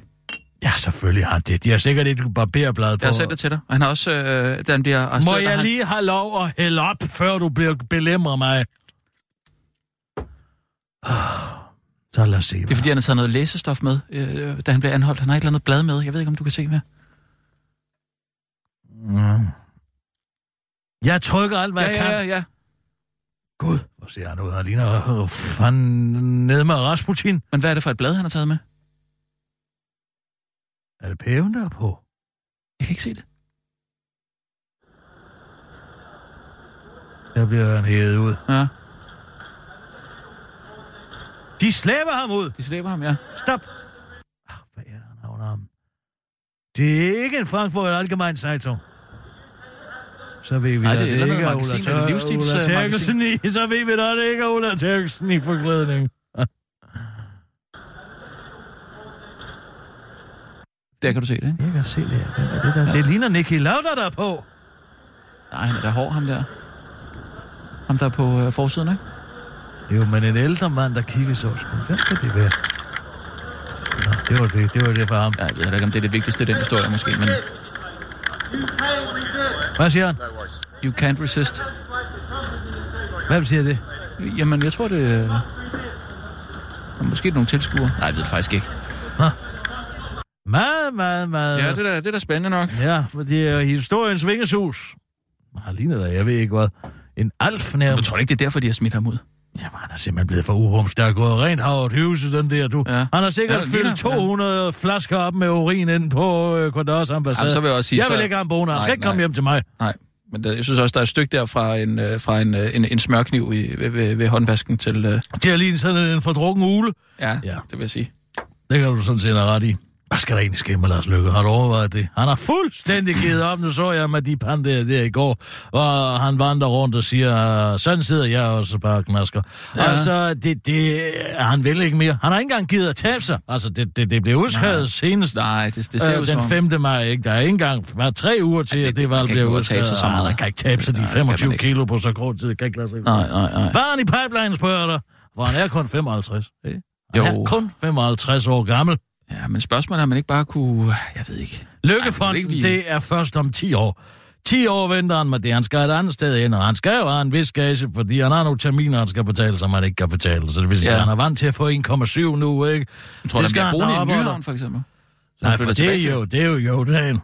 [SPEAKER 4] Ja, selvfølgelig har han det. De har sikkert et barberblad på.
[SPEAKER 3] Jeg har sendt det til dig. Han har også, øh, da han bliver
[SPEAKER 4] Må
[SPEAKER 3] arresteret... der
[SPEAKER 4] jeg
[SPEAKER 3] han,
[SPEAKER 4] lige have lov at hælde op, før du bliver belemmer mig? Ah, Så lad os se.
[SPEAKER 3] Det er fordi, han har taget noget læsestof med, øh, da han blev anholdt. Han har et eller andet blad med. Jeg ved ikke, om du kan se med.
[SPEAKER 4] Mm. Jeg trykker alt, hvad
[SPEAKER 3] Ja,
[SPEAKER 4] jeg kan.
[SPEAKER 3] ja, ja, ja.
[SPEAKER 4] Gud, hvor ser han ud? Han ligner fanden ned med Rasputin.
[SPEAKER 3] Men hvad er det for et blad, han har taget med?
[SPEAKER 4] Er det pæven, der er på?
[SPEAKER 3] Jeg kan ikke se det.
[SPEAKER 4] Der bliver han hævet ud.
[SPEAKER 3] Ja.
[SPEAKER 4] De slæber ham ud.
[SPEAKER 3] De slæber ham, ja.
[SPEAKER 4] Stop. Ah, hvad er der navn om? Det er ikke en Frankfurt Allgemeine Zeitung. Så ved vi, at
[SPEAKER 3] det er et
[SPEAKER 4] det ikke er Ulla,
[SPEAKER 3] er
[SPEAKER 4] Tør- Ulla Terkelsen i. Så ved vi, at det ikke er Ulla Terkelsen i forklædning.
[SPEAKER 3] Der kan du se det, ikke?
[SPEAKER 4] Jeg kan se det. Er det, der? det ligner Nicky Lauda, der er på.
[SPEAKER 3] Nej, han er da hård, ham der. Ham der på øh, forsiden, ikke?
[SPEAKER 4] Det er jo men en ældre mand, der kigger så. Hvem kan det være? Nå, det var det, det var det for ham.
[SPEAKER 3] Ja, jeg ved ikke, om det er det vigtigste i den historie, måske, men
[SPEAKER 4] Hvad siger han?
[SPEAKER 3] you can't resist.
[SPEAKER 4] Hvem siger det?
[SPEAKER 3] Jamen, jeg tror, det er... øh, Måske nogle tilskuere. Nej, jeg ved det faktisk ikke.
[SPEAKER 4] Meget, meget, meget.
[SPEAKER 3] Ja, det er da, det er da spændende nok.
[SPEAKER 4] Ja, for det er historiens vingeshus. Han ligner da, jeg ved ikke hvad. En alf
[SPEAKER 3] Jeg
[SPEAKER 4] nærmest.
[SPEAKER 3] tror ikke, det er derfor, de har smidt ham ud.
[SPEAKER 4] Jamen, han er simpelthen blevet for urums. Der er gået rent havet huse, den der, du.
[SPEAKER 3] Ja.
[SPEAKER 4] Han har sikkert
[SPEAKER 3] Ja,
[SPEAKER 4] ja, fyldt 200 ja. flasker op med urin ind på øh, Kodors ambassade.
[SPEAKER 3] Jamen, så vil jeg også sige,
[SPEAKER 4] jeg vil
[SPEAKER 3] så-
[SPEAKER 4] ikke have en boner. Han skal ikke komme hjem til mig.
[SPEAKER 3] Nej, men der, jeg synes også, der er et stykke der fra en, øh, fra en, øh, en, en smørkniv i, ved, ved, ved håndvasken til... Øh,
[SPEAKER 4] Det er lige sådan en fordrukken ule.
[SPEAKER 3] ja,
[SPEAKER 4] Ja.
[SPEAKER 3] ja, det vil jeg sige.
[SPEAKER 4] Det kan du sådan set have ret i. Hvad skal der egentlig ske med Lars Løkke? Har du overvejet det? Han har fuldstændig givet op. Nu så jeg med de pandaer der i går, og han vandrer rundt og siger, sådan sidder jeg også bare og knasker. Ja.
[SPEAKER 3] Ja.
[SPEAKER 4] Altså, det, det, han vil ikke mere. Han har ikke engang givet at tabe sig. Altså, det, det, det blev udskrevet senest
[SPEAKER 3] Nej, det, det ser
[SPEAKER 4] øh, den
[SPEAKER 3] som...
[SPEAKER 4] 5. maj. Ikke? Der er ikke engang været tre uger til,
[SPEAKER 3] Ja,
[SPEAKER 4] ja,
[SPEAKER 3] det-
[SPEAKER 4] det, det valg bliver udskrevet.
[SPEAKER 3] sig så meget.
[SPEAKER 4] Han kan ikke tabe sig de
[SPEAKER 3] Nej, det kan man
[SPEAKER 4] 25
[SPEAKER 3] ikke.
[SPEAKER 4] kilo på så kort tid. Det kan ikke lade sig.
[SPEAKER 3] Nej, nej, nej.
[SPEAKER 4] Var han i pipeline, spørger dig? For han er kun 55. Ikke? Han
[SPEAKER 3] Jo.
[SPEAKER 4] er kun 55 år gammel.
[SPEAKER 3] Ja, men spørgsmålet er, om man ikke bare kunne... Jeg ved ikke.
[SPEAKER 4] Lykkefonden,
[SPEAKER 3] Ej, det er
[SPEAKER 4] først om 10 år. 10 år venter han med det. Han skal et andet sted ind, og han skal jo have en vis gage, fordi han har nogle terminer, han skal betale, som han ikke kan betale. Så det vil sige,
[SPEAKER 3] Ja.
[SPEAKER 4] han er vant til at få 1,7 nu, ikke?
[SPEAKER 3] Jeg tror,
[SPEAKER 4] Det skal han
[SPEAKER 3] boende i. Nyhavn, for eksempel.
[SPEAKER 4] Nej, for det er jo, det er jo Jodan.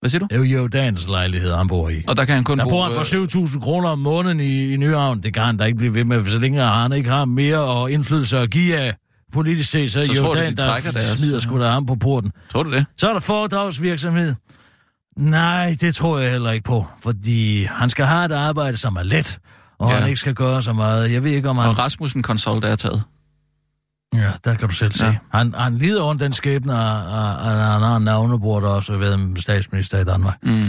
[SPEAKER 3] Hvad siger du?
[SPEAKER 4] Det er jo Jodans lejlighed, han bor i.
[SPEAKER 3] Og der kan han kun
[SPEAKER 4] Der
[SPEAKER 3] bo...
[SPEAKER 4] bor han
[SPEAKER 3] øh,
[SPEAKER 4] for 7.000 kroner om måneden i, i Nyhavn. Det kan han da ikke blive ved med, så længe han ikke har mere og indflydelse at give af politisk set, så,
[SPEAKER 3] Så
[SPEAKER 4] så
[SPEAKER 3] tror du, de
[SPEAKER 4] der
[SPEAKER 3] deres,
[SPEAKER 4] smider sgu da ham på porten.
[SPEAKER 3] Tror du det?
[SPEAKER 4] Så er der foredragsvirksomhed. Nej, det tror jeg heller ikke på, fordi han skal have et arbejde, som er let, og
[SPEAKER 3] Ja.
[SPEAKER 4] han ikke skal gøre så meget. Jeg ved ikke, om han...
[SPEAKER 3] Og Rasmussen Consult er taget.
[SPEAKER 4] Ja, der kan du selv se.
[SPEAKER 3] Ja.
[SPEAKER 4] Han, han lider under den skæbne, at han har en navnebror, der også har været statsminister i Danmark.
[SPEAKER 3] Mm.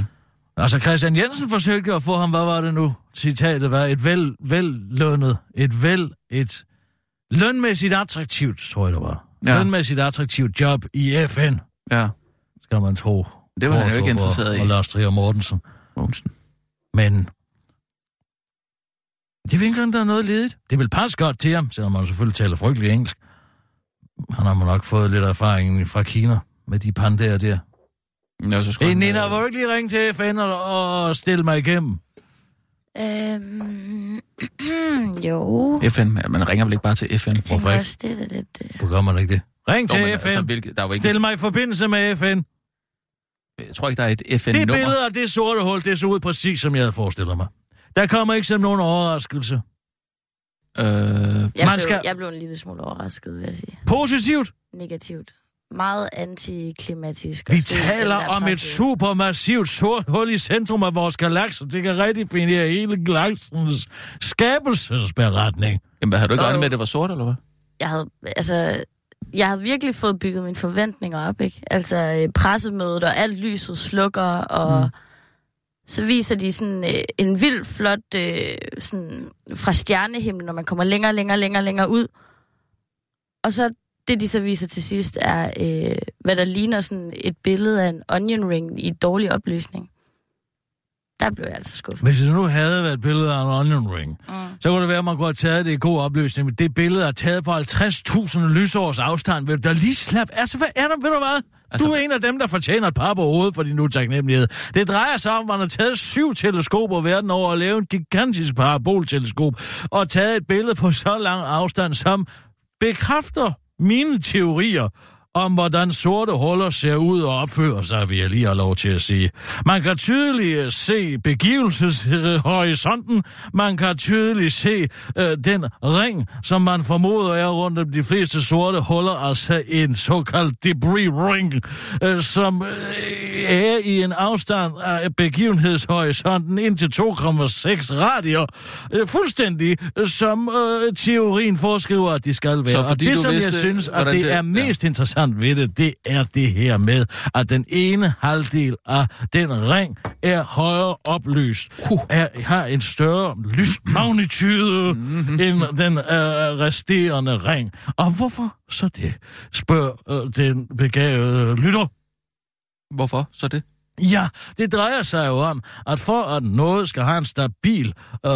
[SPEAKER 4] Altså, Christian Jensen forsøgte at få ham, hvad var det nu? Citatet var et vel, vel lønnet, et vel, et lønmæssigt attraktivt, tror jeg det var.
[SPEAKER 3] Ja.
[SPEAKER 4] Lønmæssigt attraktivt job i FN,
[SPEAKER 3] Ja,
[SPEAKER 4] skal man tro.
[SPEAKER 3] Det var han jo ikke interesseret i.
[SPEAKER 4] Og, og Lars Trier Mortensen.
[SPEAKER 3] Mogensen.
[SPEAKER 4] Men det ved ikke der er noget ledigt. Det vil passe godt til ham, selvom han selvfølgelig taler frygtelig engelsk. Han har nok fået lidt erfaring fra Kina med de pandaer der.
[SPEAKER 3] Ja, så skulle
[SPEAKER 4] Hey,
[SPEAKER 3] han,
[SPEAKER 4] Nina,
[SPEAKER 3] øh,
[SPEAKER 4] vil du ikke lige ringe til FN og, og stille mig igennem?
[SPEAKER 5] Øhm, *clears throat* jo.
[SPEAKER 3] FN, man ringer vel ikke bare til FN?
[SPEAKER 5] Jeg tænker
[SPEAKER 4] Hvorfor ikke?
[SPEAKER 5] også, det er da lidt... Øh,
[SPEAKER 4] Hvorfor gør man ikke det? Ring
[SPEAKER 3] Nå,
[SPEAKER 4] til
[SPEAKER 3] men
[SPEAKER 4] FN.
[SPEAKER 3] altså, hvilket, der er jo ikke,
[SPEAKER 4] Stil mig i forbindelse med FN.
[SPEAKER 3] jeg tror ikke, der er et
[SPEAKER 4] Det
[SPEAKER 3] FN-nummer.
[SPEAKER 4] billede af det sorte hul, det så ud præcis, som jeg havde forestillet mig. Der kommer ikke som nogen overraskelse.
[SPEAKER 3] Øh,
[SPEAKER 5] jeg,
[SPEAKER 4] Man
[SPEAKER 5] blev,
[SPEAKER 4] skal-
[SPEAKER 5] jeg blev en lille smule overrasket, vil jeg sige.
[SPEAKER 4] Positivt.
[SPEAKER 5] Negativt. Meget antiklimatisk.
[SPEAKER 4] Vi taler om et supermassivt sort hul i centrum af vores galakse. Det kan redefinere hele galaksens skabelsesberetning.
[SPEAKER 3] jamen, har du ikke
[SPEAKER 5] Jo,
[SPEAKER 3] regnet med, at det var sort, eller hvad?
[SPEAKER 5] Jeg havde, altså, jeg havde virkelig fået bygget mine forventninger op, ikke? Altså, øh, pressemødet, og alt lyset slukker, og mm. så viser de sådan øh, en vild flot, øh, sådan fra stjernehimlen, når man kommer længere, længere, længere, længere ud. Og så det, de så viser til sidst, er, øh, hvad der ligner sådan et billede af en onion ring i dårlig opløsning. Der blev jeg altså skuffet.
[SPEAKER 4] Hvis det nu havde været et billede af en onion ring,
[SPEAKER 5] Mm.
[SPEAKER 4] så kunne det være, at man kunne have taget det i god opløsning. Men det billede er taget på 50.000 lysårs afstand. Vil da lige slappe? Altså, hvad er der, ved du hvad? Altså- du er en af dem, der fortjener et par på hovedet for din utaknemmelighed. Det drejer sig om, at man har taget syv teleskoper verden over og lavet en gigantisk parabolteleskop og taget et billede på så lang afstand, som bekræfter mine teorier om, hvordan sorte huller ser ud og opfører sig, vil jeg lige have lov til at sige. Man kan tydeligt se begivelseshorisonten. Man kan tydeligt se øh, den ring, som man formoder er rundt om de fleste sorte huller, altså en såkaldt debris ring, øh, som øh, er i en afstand af begivenhedshorisonten indtil 2,6 radier. Øh, fuldstændig, øh, som øh, teorien foreskriver, at de skal være.
[SPEAKER 3] Så
[SPEAKER 4] og
[SPEAKER 3] fordi
[SPEAKER 4] det,
[SPEAKER 3] du
[SPEAKER 4] som jeg
[SPEAKER 3] vidste,
[SPEAKER 4] synes, at det
[SPEAKER 3] det-
[SPEAKER 4] er
[SPEAKER 3] ja.
[SPEAKER 4] mest interessant ved det, det er det her med, at den ene halvdel af den ring er højere oplyst, er, har en større lysmagnitude
[SPEAKER 3] Mhm.
[SPEAKER 4] end den øh, resterende ring. Og hvorfor så det, spørger øh, den begavede lytter.
[SPEAKER 3] Hvorfor så det?
[SPEAKER 4] Ja, det drejer sig jo om, at for at noget skal have en stabil, øh,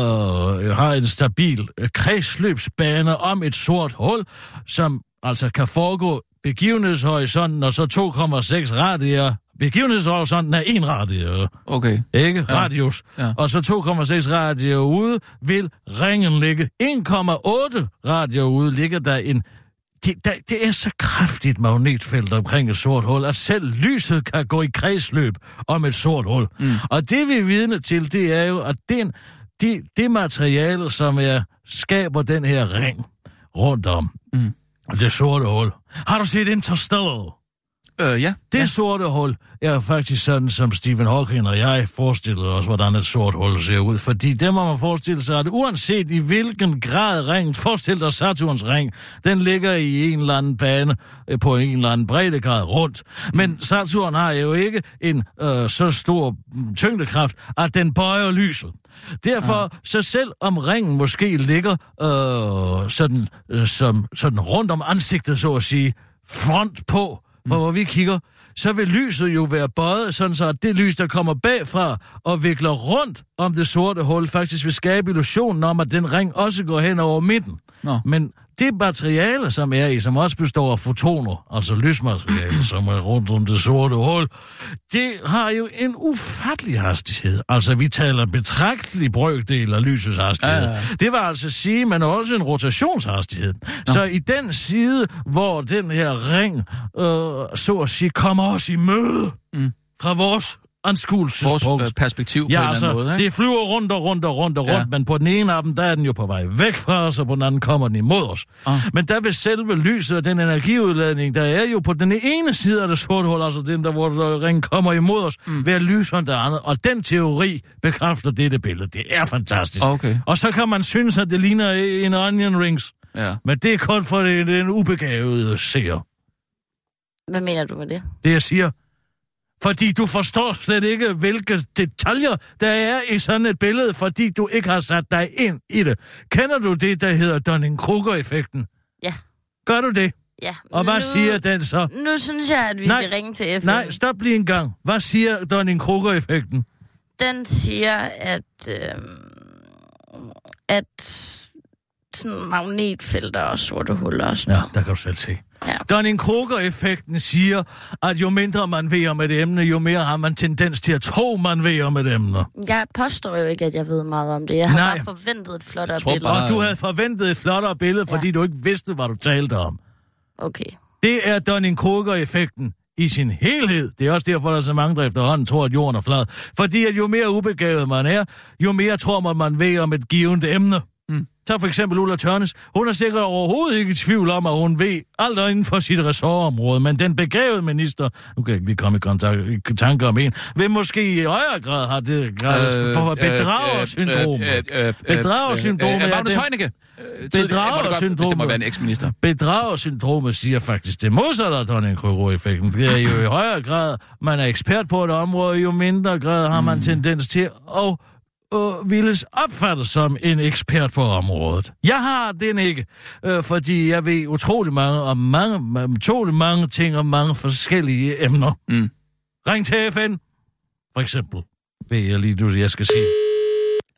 [SPEAKER 4] have en stabil øh, kredsløbsbane om et sort hul, som altså kan foregå begivenhedshorisonten og så 2,6 radier. Begivenhedshorisonten er en radie,
[SPEAKER 3] Okay.
[SPEAKER 4] ikke?
[SPEAKER 3] Ja.
[SPEAKER 4] Radius.
[SPEAKER 3] Ja.
[SPEAKER 4] Og så 2,6 radier ude vil ringen ligge. 1,8 radier ude ligger der en det, der, det er så kraftigt magnetfelt omkring et sort hul, at selv lyset kan gå i kredsløb om et sort hul. Mm. Og det vi er vidne til, det er jo, at den, det, det materiale, som er, skaber den her ring rundt om det sorte hul. Har du set Interstellar?
[SPEAKER 3] Øh, ja.
[SPEAKER 4] Det
[SPEAKER 3] ja.
[SPEAKER 4] sorte hul er faktisk sådan, som Stephen Hawking og jeg forestillede os, hvordan et sort hul ser ud. Fordi det må man forestille sig, at uanset i hvilken grad ring, forestil dig Saturns ring, den ligger i en eller anden bane øh, på en eller anden breddegrad rundt. Men Saturn har jo ikke en øh, så stor mm, tyngdekraft, at den bøjer lyset. Derfor, ja. så selv om ringen måske ligger øh, sådan, øh, som, sådan rundt om ansigtet, så at sige, front på, for hvor vi kigger, så vil lyset jo være bøjet, sådan så at det lys, der kommer bagfra og vikler rundt om det sorte hul, faktisk vil skabe illusionen om, at den ring også går hen over midten.
[SPEAKER 3] Nå.
[SPEAKER 4] Men det materiale, som er i, som også består af fotoner, altså lysmateriale, *clears throat* som er rundt om det sorte hul, det har jo en ufattelig hastighed. Altså, vi taler betragtelig brøkdel af lysets hastighed.
[SPEAKER 3] Ja, ja.
[SPEAKER 4] Det var altså sige, men også en rotationshastighed. Nå. Så i den side, hvor den her ring, øh, så at sige, kommer os i møde mm. fra vores anskuelsespunkt.
[SPEAKER 3] Vores øh, perspektiv på
[SPEAKER 4] Ja,
[SPEAKER 3] en eller
[SPEAKER 4] altså,
[SPEAKER 3] anden måde, ikke?
[SPEAKER 4] det flyver rundt og rundt og rundt og
[SPEAKER 3] Ja.
[SPEAKER 4] rundt, men på den ene af dem, der er den jo på vej væk fra os, og på den anden kommer den imod os.
[SPEAKER 3] Ah.
[SPEAKER 4] Men der vil selve lyset og den energiudladning, der er jo på den ene side af det sorte hul, altså den der, hvor der ringen kommer imod os, mm. være lysere end det andet. Og den teori bekræfter dette billede. Det er fantastisk.
[SPEAKER 3] Okay.
[SPEAKER 4] Og så kan man synes, at det ligner en onion rings.
[SPEAKER 3] Ja.
[SPEAKER 4] Men det er kun for den, den ubegavede seer.
[SPEAKER 5] Hvad mener du med det?
[SPEAKER 4] Det jeg siger. Fordi du forstår slet ikke, hvilke detaljer der er i sådan et billede, fordi du ikke har sat dig ind i det. Kender du det, der hedder Dunning-Kruger-effekten?
[SPEAKER 5] Ja.
[SPEAKER 4] Gør du det?
[SPEAKER 5] Ja.
[SPEAKER 4] Og hvad
[SPEAKER 5] nu,
[SPEAKER 4] siger den så?
[SPEAKER 5] Nu synes jeg, at vi
[SPEAKER 4] Nej.
[SPEAKER 5] skal ringe til FN.
[SPEAKER 4] Nej, stop lige en gang. Hvad siger Dunning-Kruger-effekten?
[SPEAKER 5] Den siger, at, øh, at sådan magnetfelter og sorte huller og sådan
[SPEAKER 4] Ja, der kan du selv se.
[SPEAKER 5] Ja.
[SPEAKER 4] Dunning-Kruger-effekten siger, at jo mindre man ved om et emne, jo mere har man tendens til at tro, man ved om et emne.
[SPEAKER 5] Jeg påstår jo ikke, at jeg ved meget om det. Jeg har
[SPEAKER 4] Nej.
[SPEAKER 5] bare forventet et flottere
[SPEAKER 3] tror
[SPEAKER 5] billede.
[SPEAKER 3] bare-
[SPEAKER 4] Og du havde forventet et flottere billede, fordi
[SPEAKER 5] Ja.
[SPEAKER 4] du ikke vidste, hvad du talte om.
[SPEAKER 5] Okay.
[SPEAKER 4] Det er Dunning-Kruger-effekten i sin helhed. Det er også derfor, der er så mange, der efterhånden tror, at jorden er flad. Fordi at jo mere ubegavet man er, jo mere tror man, man ved om et givet emne. Mm. Tag for eksempel Ulla Tørnes. Hun er sikkert overhovedet ikke i tvivl om, at hun ved alt inden for sit ressortområde, men den begavede minister, nu kan jeg ikke lige komme i, kontakt, i tanke om en, vil måske i højere grad have det grad for bedragersyndrom. Bedragersyndromet er
[SPEAKER 3] Magnus Heunicke.
[SPEAKER 4] Bedragersyndromet.
[SPEAKER 3] Det må være en eksminister.
[SPEAKER 4] Bedragersyndromet siger faktisk det modsatte af donning effekten Det er jo i højere grad, man er ekspert på et område, jo mindre grad har man tendens til at øh, villes opfattes som en ekspert på området. Jeg har den ikke, øh, fordi jeg ved utrolig mange om mange, utrolig mange ting om mange forskellige emner.
[SPEAKER 3] Mm.
[SPEAKER 4] Ring til FN, for eksempel. Ved jeg lige, du, jeg skal sige.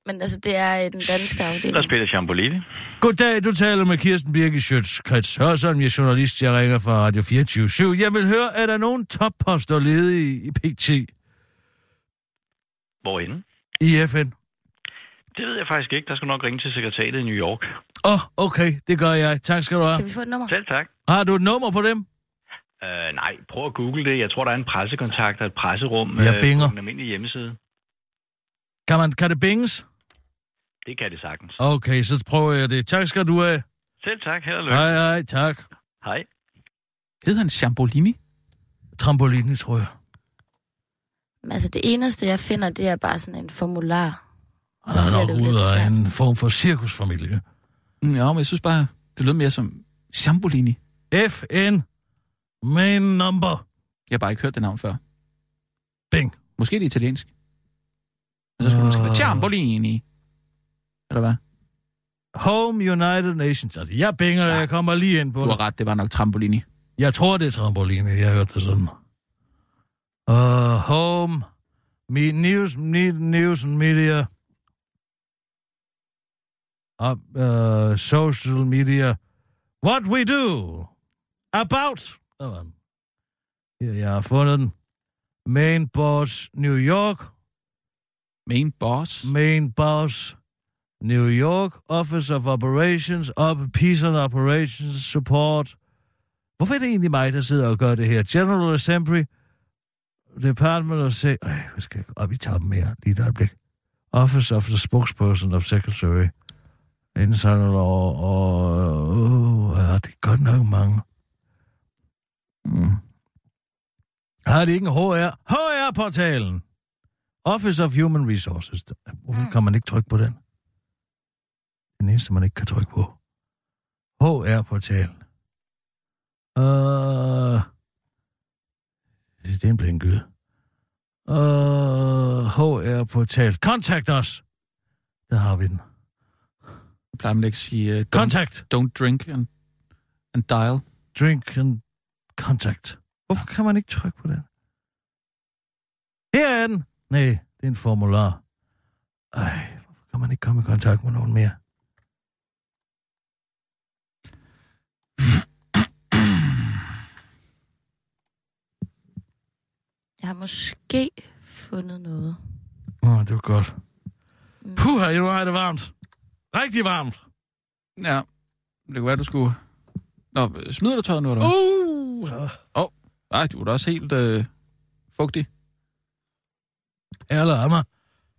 [SPEAKER 5] Men altså, det er den danske
[SPEAKER 9] Lars
[SPEAKER 5] afdeling.
[SPEAKER 9] Peter Chambolini.
[SPEAKER 4] Goddag, du taler med Kirsten Birke Schøtz, Krets Hørsholm, jeg er journalist, jeg ringer fra Radio 24 Jeg vil høre, er der nogen topposter ledige i PT
[SPEAKER 9] Hvorhenne?
[SPEAKER 4] i FN?
[SPEAKER 9] Det ved jeg faktisk ikke. Der skal nok ringe til sekretariatet i New York.
[SPEAKER 4] Åh, oh, okay, det gør jeg. Tak skal du have.
[SPEAKER 5] Kan vi få et nummer?
[SPEAKER 9] Selv tak.
[SPEAKER 4] Har du et nummer på dem?
[SPEAKER 9] Uh, nej, prøv at google det. Jeg tror, der er en pressekontakt og et presserum
[SPEAKER 4] Jeg
[SPEAKER 9] øh,
[SPEAKER 4] binger.
[SPEAKER 9] på en almindelig hjemmeside.
[SPEAKER 4] Kan, man, kan det binges?
[SPEAKER 9] Det kan det sagtens.
[SPEAKER 4] Okay, så prøver jeg det. Tak skal du have.
[SPEAKER 9] Selv tak. Held og lykke.
[SPEAKER 4] Hej, hej, tak.
[SPEAKER 9] Hej.
[SPEAKER 3] Hed han Chambolini?
[SPEAKER 4] Trampolini, tror jeg.
[SPEAKER 5] Men Altså, det eneste, jeg finder, det er bare sådan en formular.
[SPEAKER 4] Han er nok ude af en form for cirkusfamilie.
[SPEAKER 3] Mm, Ja, men jeg synes bare, det lød mere som Chambolini.
[SPEAKER 4] FN main number.
[SPEAKER 3] Jeg har bare ikke hørt det navn før.
[SPEAKER 4] Bing.
[SPEAKER 3] Måske det er italiensk. Men så skulle det måske være
[SPEAKER 4] Åh.
[SPEAKER 3] Chambolini. Eller hvad?
[SPEAKER 4] Home United Nations. Altså, jeg binger, ja. jeg kommer lige ind på
[SPEAKER 3] Du har ret, det var nok Trambolini.
[SPEAKER 4] Jeg tror, det er trampoline. Jeg har hørt det sådan. Uh, home, me, news, me, news and media, uh, uh, social media, what we do, about. Der var den. Her, jeg har fundet den. Main boss, New York.
[SPEAKER 3] Main boss.
[SPEAKER 4] Main boss, New York. Office of Operations, op, Peace and Operations Support. Hvorfor er det egentlig mig, der sidder og gør det her? General Assembly, Department of Say... Ej, hvad skal op i toppen mere? Lige et øjeblik. Office of the Spokesperson of Secretary. Internal og... og ja, det er godt nok mange. Mm. Har det ikke en HR? HR-portalen! Office of Human Resources. Hvorfor kan man ikke trykke på den? Den eneste, man ikke kan trykke på. HR-portalen. Uh, det er en blind gyd. Uh, HR-portal. Kontakt os! Der har vi den.
[SPEAKER 3] Plejer man ikke at sige, uh, don't,
[SPEAKER 4] Kontakt!
[SPEAKER 3] don't drink and, and dial.
[SPEAKER 4] Drink and contact. Hvorfor kan man ikke trykke på den? Her er den! Nej, det er en formular. Ej, hvorfor kan man ikke komme i kontakt med nogen mere?
[SPEAKER 5] Jeg har måske fundet noget.
[SPEAKER 4] Åh, oh, det var godt. Puh, nu har det varmt. Rigtig varmt.
[SPEAKER 3] Ja, det kunne være, du skulle... Nå, smider du tøjet nu, eller?
[SPEAKER 4] Uh, ja.
[SPEAKER 3] Nej, du er da også helt øh, fugtig.
[SPEAKER 4] Perle af mig.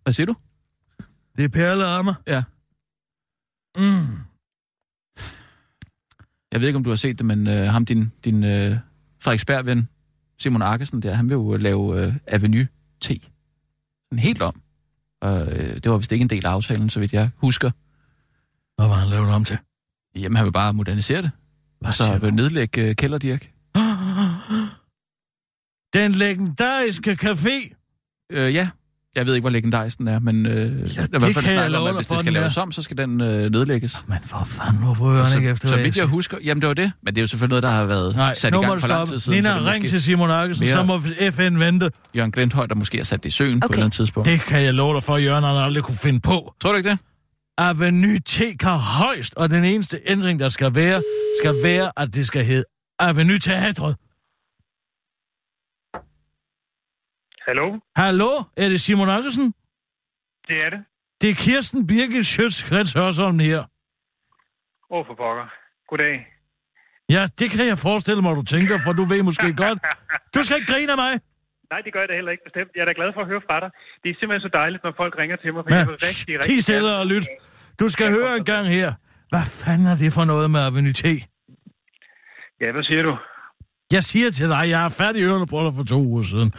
[SPEAKER 3] Hvad siger du?
[SPEAKER 4] Det er perle af mig.
[SPEAKER 3] Ja.
[SPEAKER 4] Mm.
[SPEAKER 3] Jeg ved ikke, om du har set det, men øh, ham, din, din øh, Frederiksberg-ven, Simon Arkesen der, han vil jo øh, lave øh, Avenue T. Sådan helt om. Og øh, det var vist ikke en del af aftalen, så vidt jeg husker.
[SPEAKER 4] Hvad var han lavet om til?
[SPEAKER 3] Jamen, han vil bare modernisere det.
[SPEAKER 4] Hvad
[SPEAKER 3] Og så vil nedlægge øh, Kælderdirk. *gasps*
[SPEAKER 4] Den legendariske café.
[SPEAKER 3] Øh, ja, jeg ved ikke, hvor legendarisk den er, men øh, ja, det er i hvert fald om, at hvis det skal laves om, så skal den øh, nedlægges.
[SPEAKER 4] Men for fanden, hvorfor hører han
[SPEAKER 3] så,
[SPEAKER 4] ikke efter,
[SPEAKER 3] så vidt jeg husker, jamen det var det, men det er jo selvfølgelig noget, der har været
[SPEAKER 4] Nej,
[SPEAKER 3] sat i gang for lang tid siden.
[SPEAKER 4] Nina, ring til Simon Arkesen, så må FN vente.
[SPEAKER 3] Jørgen Glenthøj, der måske har sat det i søen okay. på et eller andet tidspunkt.
[SPEAKER 4] Det kan jeg love dig for, at Jørgen han aldrig kunne finde på.
[SPEAKER 3] Tror du ikke det?
[SPEAKER 4] Avenue T kan højst, og den eneste ændring, der skal være, skal være, at det skal hedde Avenue Teatret.
[SPEAKER 10] Hallo?
[SPEAKER 4] Hallo, er det Simon Arkesen?
[SPEAKER 10] Det er det.
[SPEAKER 4] Det er Kirsten Birgit Schøtz Hørsholm her.
[SPEAKER 10] Åh, for pokker. Goddag.
[SPEAKER 4] Ja, det kan jeg forestille mig, du tænker, for du ved måske godt. Du skal ikke grine af mig.
[SPEAKER 10] Nej, det gør jeg da heller ikke bestemt. Jeg er da glad for at høre fra dig. Det er simpelthen så dejligt, når folk ringer til mig, for
[SPEAKER 4] Ja,
[SPEAKER 10] jeg vil rigtig, rigtig...
[SPEAKER 4] ti stille og lyt. Du skal høre en gang her. Hvad fanden er det for noget med Avenue T?
[SPEAKER 10] Ja, hvad siger du?
[SPEAKER 4] Jeg siger til dig, jeg er færdig ørende på dig for to uger siden.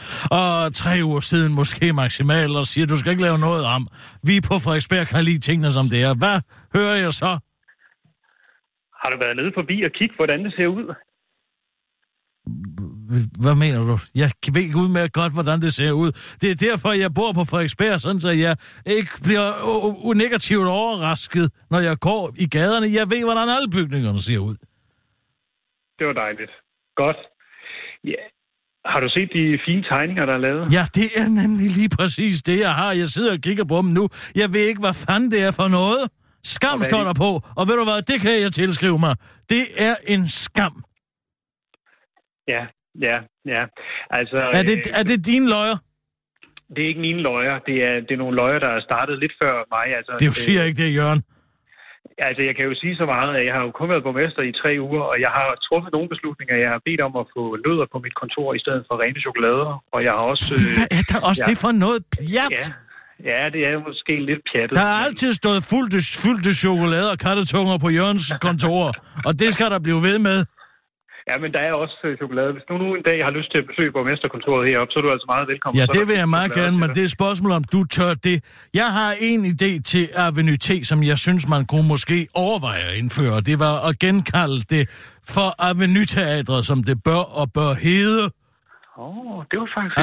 [SPEAKER 4] Og tre uger siden måske maksimalt, og siger, du skal ikke lave noget om. Vi på Frederiksberg kan lide tingene som det er. Hvad hører jeg så?
[SPEAKER 10] Har du været nede forbi og kigge, hvordan det ser ud?
[SPEAKER 4] Hvad mener du? Jeg ved ud med godt, hvordan det ser ud. Det er derfor, jeg bor på Frederiksberg, sådan så jeg ikke bliver negativt overrasket, når jeg går i gaderne. Jeg ved, hvordan alle bygningerne ser ud.
[SPEAKER 10] Det var dejligt. Godt. Ja. Har du set de fine tegninger, der er lavet?
[SPEAKER 4] Ja, det er nemlig lige præcis det, jeg har. Jeg sidder og kigger på dem nu. Jeg ved ikke, hvad fanden det er for noget. Skam står der på, og ved du hvad, det kan jeg tilskrive mig. Det er en skam.
[SPEAKER 10] Ja, ja, ja. Altså,
[SPEAKER 4] Er det,
[SPEAKER 10] øh,
[SPEAKER 4] er det din løjer?
[SPEAKER 10] det er ikke mine løjer. Det er, det er nogle løjer, der er startet lidt før mig. Altså,
[SPEAKER 4] Det siger jeg ikke, det Jørgen.
[SPEAKER 10] Altså, jeg kan jo sige så meget, at jeg har jo kun været borgmester i tre uger, og jeg har truffet nogle beslutninger. Jeg har bedt om at få nødder på mit kontor i stedet for rene chokolader, og jeg har også... Øh,
[SPEAKER 4] Hvad er der også
[SPEAKER 10] ja.
[SPEAKER 4] det for noget pjat?
[SPEAKER 10] Ja, ja, det er måske lidt pjattet.
[SPEAKER 4] Der har altid stået fuldt af, fuldt af chokolade og kattetunger på Jørgens kontor, og det skal der blive ved med.
[SPEAKER 10] Ja, men der er også øh, chokolade. Hvis du nu en dag har lyst til at besøge borgmesterkontoret heroppe, så er du altså meget velkommen.
[SPEAKER 4] Ja, det vil jeg meget gerne, men det er et spørgsmål, om du tør det. Jeg har en idé til Avenue T, som jeg synes, man kunne måske overveje at indføre. Det var at genkalde det for Avenue Teatret, som det bør og bør hedde.
[SPEAKER 10] Oh, det var faktisk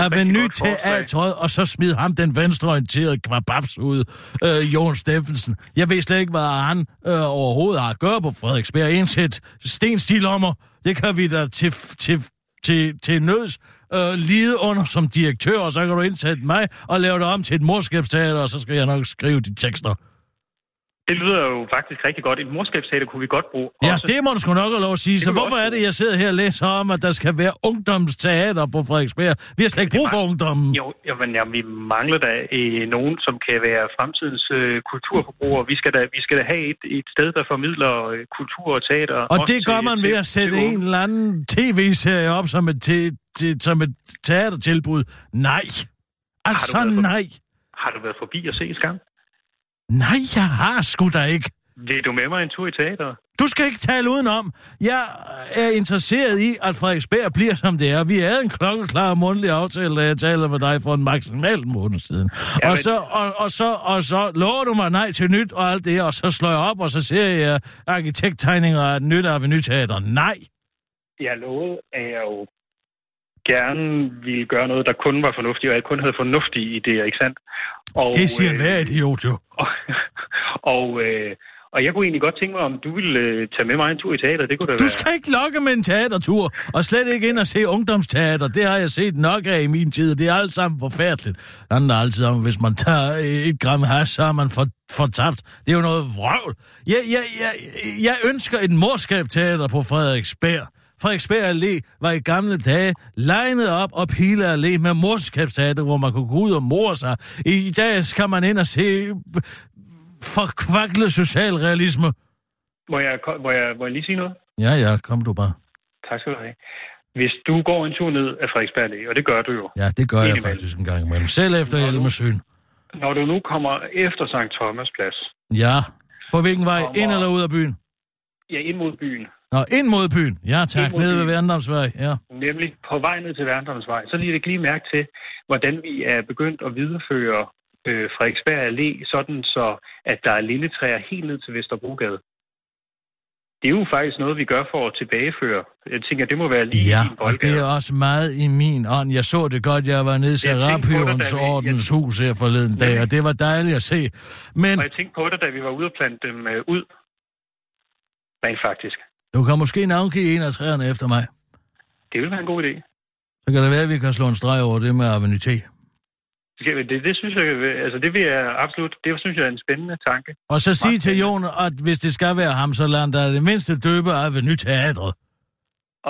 [SPEAKER 10] forslag.
[SPEAKER 4] Teatret, og så smid ham den venstreorienterede kvababs ud, øh, Jon Steffensen. Jeg ved slet ikke, hvad han øh, overhovedet har at gøre på Frederiksberg. Indsæt stenstilommer, det kan vi da til, til, til, til nøds øh, lide under som direktør, og så kan du indsætte mig og lave det om til et morskabsteater, og så skal jeg nok skrive de tekster.
[SPEAKER 10] Det lyder jo faktisk rigtig godt. Et morskabsteater kunne vi godt bruge.
[SPEAKER 4] Ja,
[SPEAKER 10] også.
[SPEAKER 4] det må du sgu nok have lov at sige.
[SPEAKER 10] Det
[SPEAKER 4] Så hvorfor
[SPEAKER 10] også
[SPEAKER 4] er det, jeg sidder her og læser om, at der skal være ungdomsteater på Frederiksberg? Vi har slet ikke brug for ungdommen.
[SPEAKER 10] Jo, jamen, ja, vi mangler da øh, nogen, som kan være fremtidens øh, kulturforbrugere. Vi skal da, vi skal da have et, et sted, der formidler øh, kultur og teater.
[SPEAKER 4] Og det gør man ved at sætte en eller anden tv-serie op som et, te, te, som et teatertilbud. Nej. Altså nej.
[SPEAKER 10] Har du været forbi og se Skam?
[SPEAKER 4] Nej, jeg har sgu da ikke.
[SPEAKER 10] Vil du med mig en tur i teateret?
[SPEAKER 4] Du skal ikke tale udenom. Jeg er interesseret i, at Frederiksberg bliver som det er. Vi havde en klokkeklar mundtlig aftale, da jeg talte med dig for en maksimal måned siden.
[SPEAKER 10] Ja,
[SPEAKER 4] og,
[SPEAKER 10] men-
[SPEAKER 4] så, og, og, så, og så lover du mig nej til nyt og alt det og så slår jeg op, og så ser jeg arkitekttegninger af et nyt Avenue-teater. Nej.
[SPEAKER 10] Jeg lovede, at jeg jo gerne ville gøre noget, der kun var fornuftigt, og jeg kun havde fornuftige idéer, ikke sandt? Og,
[SPEAKER 4] Det siger
[SPEAKER 10] øh,
[SPEAKER 4] enhver idiot jo.
[SPEAKER 10] Og, *laughs* og, øh, og jeg kunne egentlig godt tænke mig, om du ville øh, tage med mig en tur i teater. Det kunne da
[SPEAKER 4] Du
[SPEAKER 10] være...
[SPEAKER 4] skal ikke lokke med en teatertur, og slet ikke ind og se ungdomsteater. Det har jeg set nok af i min tid, og det er alt sammen forfærdeligt. Det handler altid om, hvis man tager et gram hash, så er man for, fortabt. Det er jo noget vrøvl. Jeg, jeg, jeg, jeg ønsker et morskabsteater på Frederiksberg. Frederiksberg Allé var i gamle dage legnet op og Pile Allé med morskabsteater, hvor man kunne gå ud og more sig. I, dag skal man ind og se forkvaklet socialrealisme.
[SPEAKER 10] Må jeg, må, jeg, må jeg lige sige noget?
[SPEAKER 4] Ja, ja, kom du bare.
[SPEAKER 10] Tak skal du have. Hvis du går en tur ned af Frederiksberg Allé, og det gør du jo,
[SPEAKER 4] Ja, det gør jeg faktisk en gang imellem. Selv efter
[SPEAKER 10] Nå, nu-
[SPEAKER 4] Elmesøen.
[SPEAKER 10] når du nu kommer efter St. Thomas plads,
[SPEAKER 4] Ja. På hvilken vej?
[SPEAKER 10] Kommer-
[SPEAKER 4] Ind eller ud af byen?
[SPEAKER 10] ja, ind mod byen,
[SPEAKER 4] Nå, ind mod byen. Ja, tak. Nede ved
[SPEAKER 10] byen.
[SPEAKER 4] Værndomsvej. Ja.
[SPEAKER 10] nemlig på vej ned til Værndomsvej, så lige ikke lige mærke til, hvordan vi er begyndt at videreføre øh, Frederiksberg Allé, sådan så, at der er lille træer helt ned til Vesterbrogade. Det er jo faktisk noget, vi gør for at tilbageføre. Jeg tænker, det må være lige
[SPEAKER 4] Ja,
[SPEAKER 10] i
[SPEAKER 4] og det er også meget i min ånd. Jeg så det godt, jeg var nede i
[SPEAKER 10] Jeg det,
[SPEAKER 4] Serapions ordens hus her forleden dag, og det var dejligt at se. Men
[SPEAKER 10] Og jeg tænkte på det, da vi var ude og plante dem øh, ud. Rent faktisk.
[SPEAKER 4] Du kan måske navngive en af træerne efter mig.
[SPEAKER 10] Det ville være en god idé.
[SPEAKER 4] Så kan det være, at vi kan slå en streg over det med
[SPEAKER 10] vi- Det, det synes jeg, altså det vil jeg absolut, det synes jeg er en spændende tanke.
[SPEAKER 4] Og så sige til Jon, at hvis det skal være ham, så lader da det mindste døbe Avenue Teatret.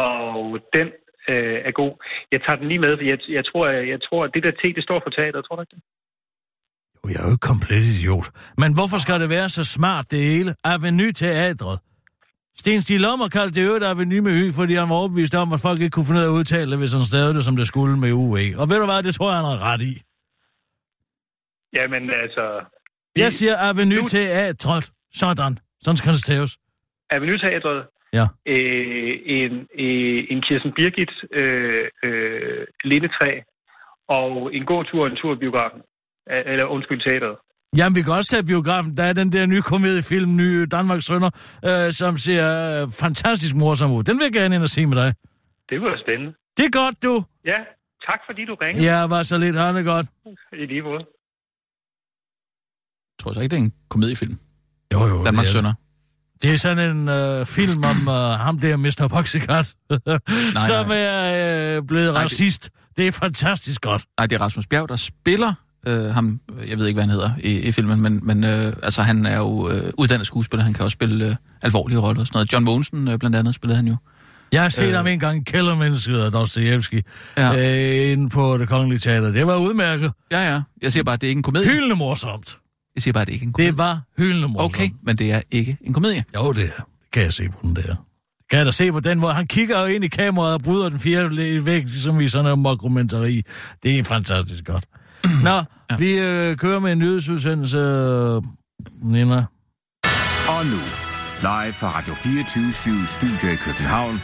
[SPEAKER 10] Og den øh, er god. Jeg tager den lige med, for jeg, jeg, tror, jeg, jeg tror, at det der T, det står for teater, tror du ikke det?
[SPEAKER 4] Jo, jeg er jo ikke komplet idiot. Men hvorfor skal det være så smart, det hele? Avenue Teatret. Sten Stig Lommer kaldte det øvrigt Avenue med Y, fordi han var overbevist om, at folk ikke kunne finde ud af at udtale det, hvis han stavede det, som det skulle med UE. Og ved du hvad, det tror jeg, han har ret i.
[SPEAKER 10] Jamen altså...
[SPEAKER 4] Jeg siger Avenue
[SPEAKER 10] Nu-
[SPEAKER 4] Teatret. Sådan. Sådan skal det staves.
[SPEAKER 10] Avenue Teatret,
[SPEAKER 4] Ja.
[SPEAKER 10] øh, en, øh, en Kirsten Birgit øh, øh, lindetræ, og en god tur og en tur i biografen. Eller undskyld, teateret.
[SPEAKER 4] Jamen, vi kan også tage biografen. Der er den der nye komediefilm, nye Danmarks Sønder, øh, som ser øh, fantastisk morsom ud. Den vil jeg gerne ind og se med dig.
[SPEAKER 10] Det var spændende.
[SPEAKER 4] Det er godt, du.
[SPEAKER 10] Ja, tak fordi du ringede.
[SPEAKER 4] Ja, var så lidt. Han er godt.
[SPEAKER 10] I lige måde.
[SPEAKER 3] Jeg tror så ikke, det er en komediefilm.
[SPEAKER 4] Jo, jo.
[SPEAKER 3] Danmarks
[SPEAKER 4] det er-
[SPEAKER 3] Sønder.
[SPEAKER 4] Det er sådan en øh, film om øh, ham der, Mr. Boxycat, *laughs* som
[SPEAKER 3] nej.
[SPEAKER 4] er øh, blevet
[SPEAKER 3] Nej, det-
[SPEAKER 4] racist. Det er fantastisk godt.
[SPEAKER 3] Nej, det er Rasmus Bjerg, der spiller øh, ham. Jeg ved ikke, hvad han hedder i, i filmen, men, men øh, altså, han er jo øh, uddannet skuespiller. Han kan også spille øh, alvorlige roller og sådan noget. John Mogensen øh, blandt andet spillede han jo.
[SPEAKER 4] Jeg har set øh. Ham en gang i Kældermennesket af Dostoyevsky ja. Øh, inde på det kongelige teater. Det var udmærket.
[SPEAKER 3] Ja, ja. Jeg siger bare, at det er ikke en komedie.
[SPEAKER 4] Hyldende morsomt.
[SPEAKER 3] Jeg siger bare, at det ikke er en komedie.
[SPEAKER 4] Det var hyldende morsomt.
[SPEAKER 3] Okay, men det er ikke en komedie.
[SPEAKER 4] Jo, det er. Det kan jeg se på den der. Kan jeg da se på den, hvor han kigger jo ind i kameraet og bryder den fjerde væk, som i sådan en mockumentari. Det er fantastisk godt. Nå, ja. vi øh, kører med en nyhedsudsendelse, Nina.
[SPEAKER 8] Og nu, live fra Radio 24 Studio i København.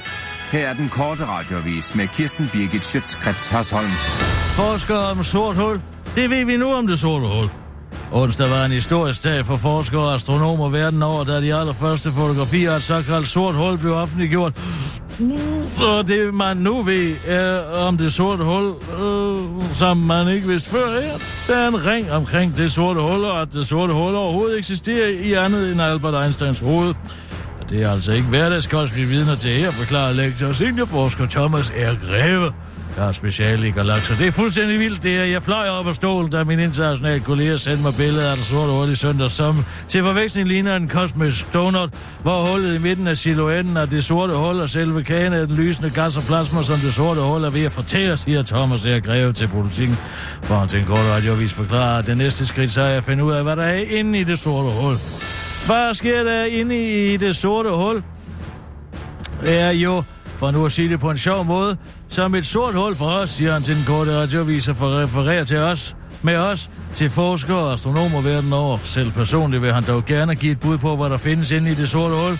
[SPEAKER 8] Her er den korte radiovis med Kirsten Birgit Schøtzgrads Hasholm.
[SPEAKER 4] Forskere om sort hul. Det ved vi nu om det sorte hul. Onsdag var en historisk dag for forskere og astronomer verden over, da de allerførste fotografier af et såkaldt sort hul blev offentliggjort. Og det man nu ved er om det sorte hul, øh, som man ikke vidste før, er, der er en ring omkring det sorte hul, og at det sorte hul overhovedet eksisterer i andet end Albert Einsteins hoved. Og det er altså ikke hverdagskost, vi vidner til her, forklarer lektor og seniorforsker Thomas R. Greve. Jeg er special i galakser. Det er fuldstændig vildt, det her. Jeg fløj op af stolen, da min internationale kollega sendte mig billedet af det sorte hul i søndag, som til forveksling ligner en kosmisk donut, hvor hullet i midten af silhuetten af det sorte hul og selve kagen af den lysende gas og plasma, som det sorte hul er ved at fortære, siger Thomas er greve til politikken. For han til en kort radiovis forklarer, at det næste skridt så er at finde ud af, hvad der er inde i det sorte hul. Hvad sker der inde i det sorte hul? Er jo, for nu at sige det på en sjov måde, som et sort hul for os, siger han til den korte radiovis og for at referere til os, med os, til forskere og astronomer verden over. Selv personligt vil han dog gerne give et bud på, hvad der findes inde i det sorte hul.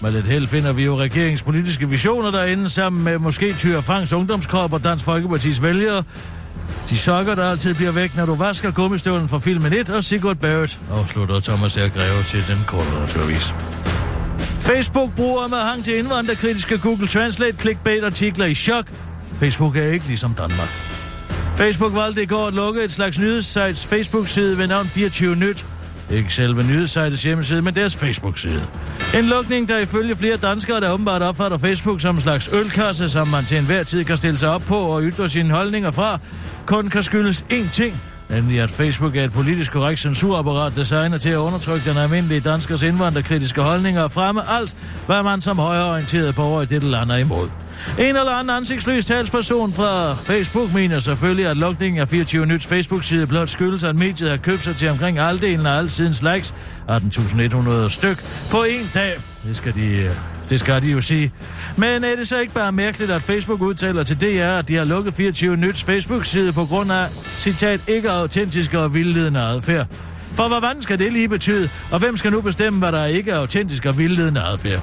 [SPEAKER 4] Med lidt held finder vi jo regeringspolitiske visioner derinde, sammen med måske Tyre Franks ungdomskrop og Dansk Folkepartis vælgere. De sokker, der altid bliver væk, når du vasker gummistøvlen fra filmen 1, og Sigurd Barrett, afslutter Thomas R. Greve til den korte radioavis. Facebook-brugere med hang til indvandrerkritiske Google Translate clickbait-artikler i chok. Facebook er ikke ligesom Danmark. Facebook valgte i går at lukke et slags nyhedssites Facebook-side ved navn 24 Nyt. Ikke selve nyhedssites hjemmeside, men deres Facebook-side. En lukning, der ifølge flere danskere, der åbenbart opfatter Facebook som en slags ølkasse, som man til enhver tid kan stille sig op på og ytre sine holdninger fra, kun kan skyldes én ting, nemlig at Facebook er et politisk korrekt censurapparat designet til at undertrykke den almindelige danskers indvandrerkritiske holdninger og fremme alt, hvad man som højreorienteret borger i dette land er imod. En eller anden ansigtsløs talsperson fra Facebook mener selvfølgelig, at lukningen af 24 Nyts Facebook-side blot skyldes, at mediet har købt sig til omkring halvdelen af alle sidens likes, 18.100 styk, på en dag. Det skal de øh, det skal de jo sige. Men er det så ikke bare mærkeligt, at Facebook udtaler til DR, at de har lukket 24 Nyts Facebook-side på grund af, citat, ikke autentiske og vildledende adfærd? For hvad vanden skal det lige betyde, og hvem skal nu bestemme, hvad der er ikke autentisk og vildledende adfærd?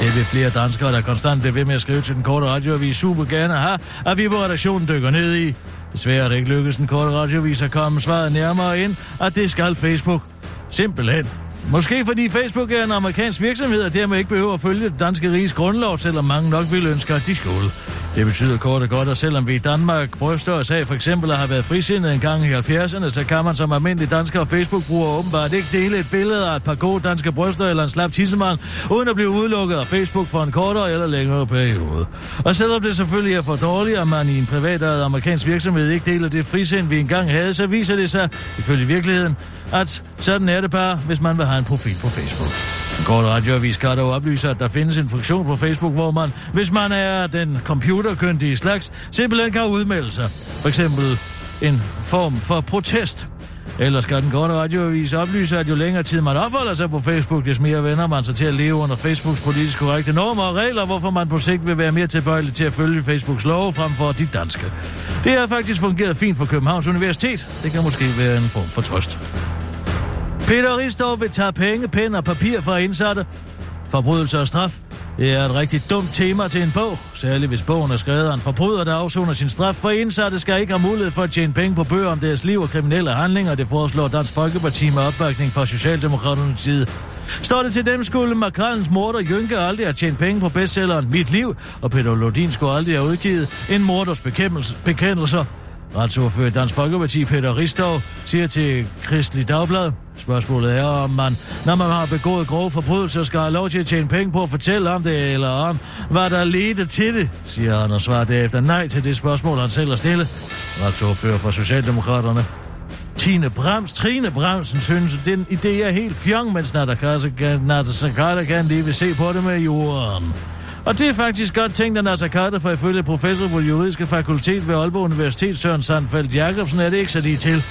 [SPEAKER 4] Det vil flere danskere, der konstant bliver ved med at skrive til den korte radioavis super gerne have, at vi på redaktionen dykker ned i. Desværre er det ikke lykkedes den korte radioavis at komme svaret nærmere ind, at det skal Facebook. Simpelthen. Måske fordi Facebook er en amerikansk virksomhed, og dermed ikke behøver at følge det danske riges grundlov, selvom mange nok ville ønske, at de skulle. Det betyder kort og godt, at selvom vi i Danmark bryster os af for eksempel at have været frisindet en gang i 70'erne, så kan man som almindelig dansker og Facebook-bruger åbenbart ikke dele et billede af et par gode danske bryster eller en slap tissemand, uden at blive udelukket af Facebook for en kortere eller længere periode. Og selvom det selvfølgelig er for dårligt, at man i en privat amerikansk virksomhed ikke deler det frisind, vi engang havde, så viser det sig, ifølge virkeligheden, at sådan er det bare, hvis man vil have en profil på Facebook. En kort radioavis kan dog oplyse, at der findes en funktion på Facebook, hvor man, hvis man er den computerkyndige slags, simpelthen kan udmelde sig. For eksempel en form for protest. Ellers skal den korte radioavis oplyse, at jo længere tid man opholder sig på Facebook, des mere vender man sig til at leve under Facebooks politisk korrekte normer og regler, hvorfor man på sigt vil være mere tilbøjelig til at følge Facebooks love frem for de danske. Det har faktisk fungeret fint for Københavns Universitet. Det kan måske være en form for trøst. Peter Ristov vil tage penge, pen og papir fra indsatte. Forbrydelse og straf. Det er et rigtig dumt tema til en bog, særligt hvis bogen er skrevet af en forbryder, der afsoner sin straf, for indsatte skal ikke have mulighed for at tjene penge på bøger om deres liv og kriminelle handlinger, det foreslår Dansk Folkeparti med opbakning fra Socialdemokraternes side. Står det til dem, skulle Makralens morter Jynke aldrig have tjent penge på bestselleren Mit Liv, og Peter Lodin skulle aldrig have udgivet en morders bekendelser. Retsordfører Dansk Folkeparti, Peter Ristov, siger til Kristelig Dagblad, Spørgsmålet er, om man, når man har begået grove forbrydelser, skal have lov til at tjene penge på at fortælle om det, eller om, hvad der ledte til det, siger han og svarer derefter nej til det spørgsmål, han selv har stillet. Retsordfører for Socialdemokraterne. Tine Brams, Trine Bramsen synes, at den idé er helt fjong, mens Nader Sakata kan lige vil se på det med jorden. Og det er faktisk godt tænkt af Nasser Carter, for ifølge professor på juridiske fakultet ved Aalborg Universitet, Søren Sandfeldt Jacobsen, er det ikke så lige til.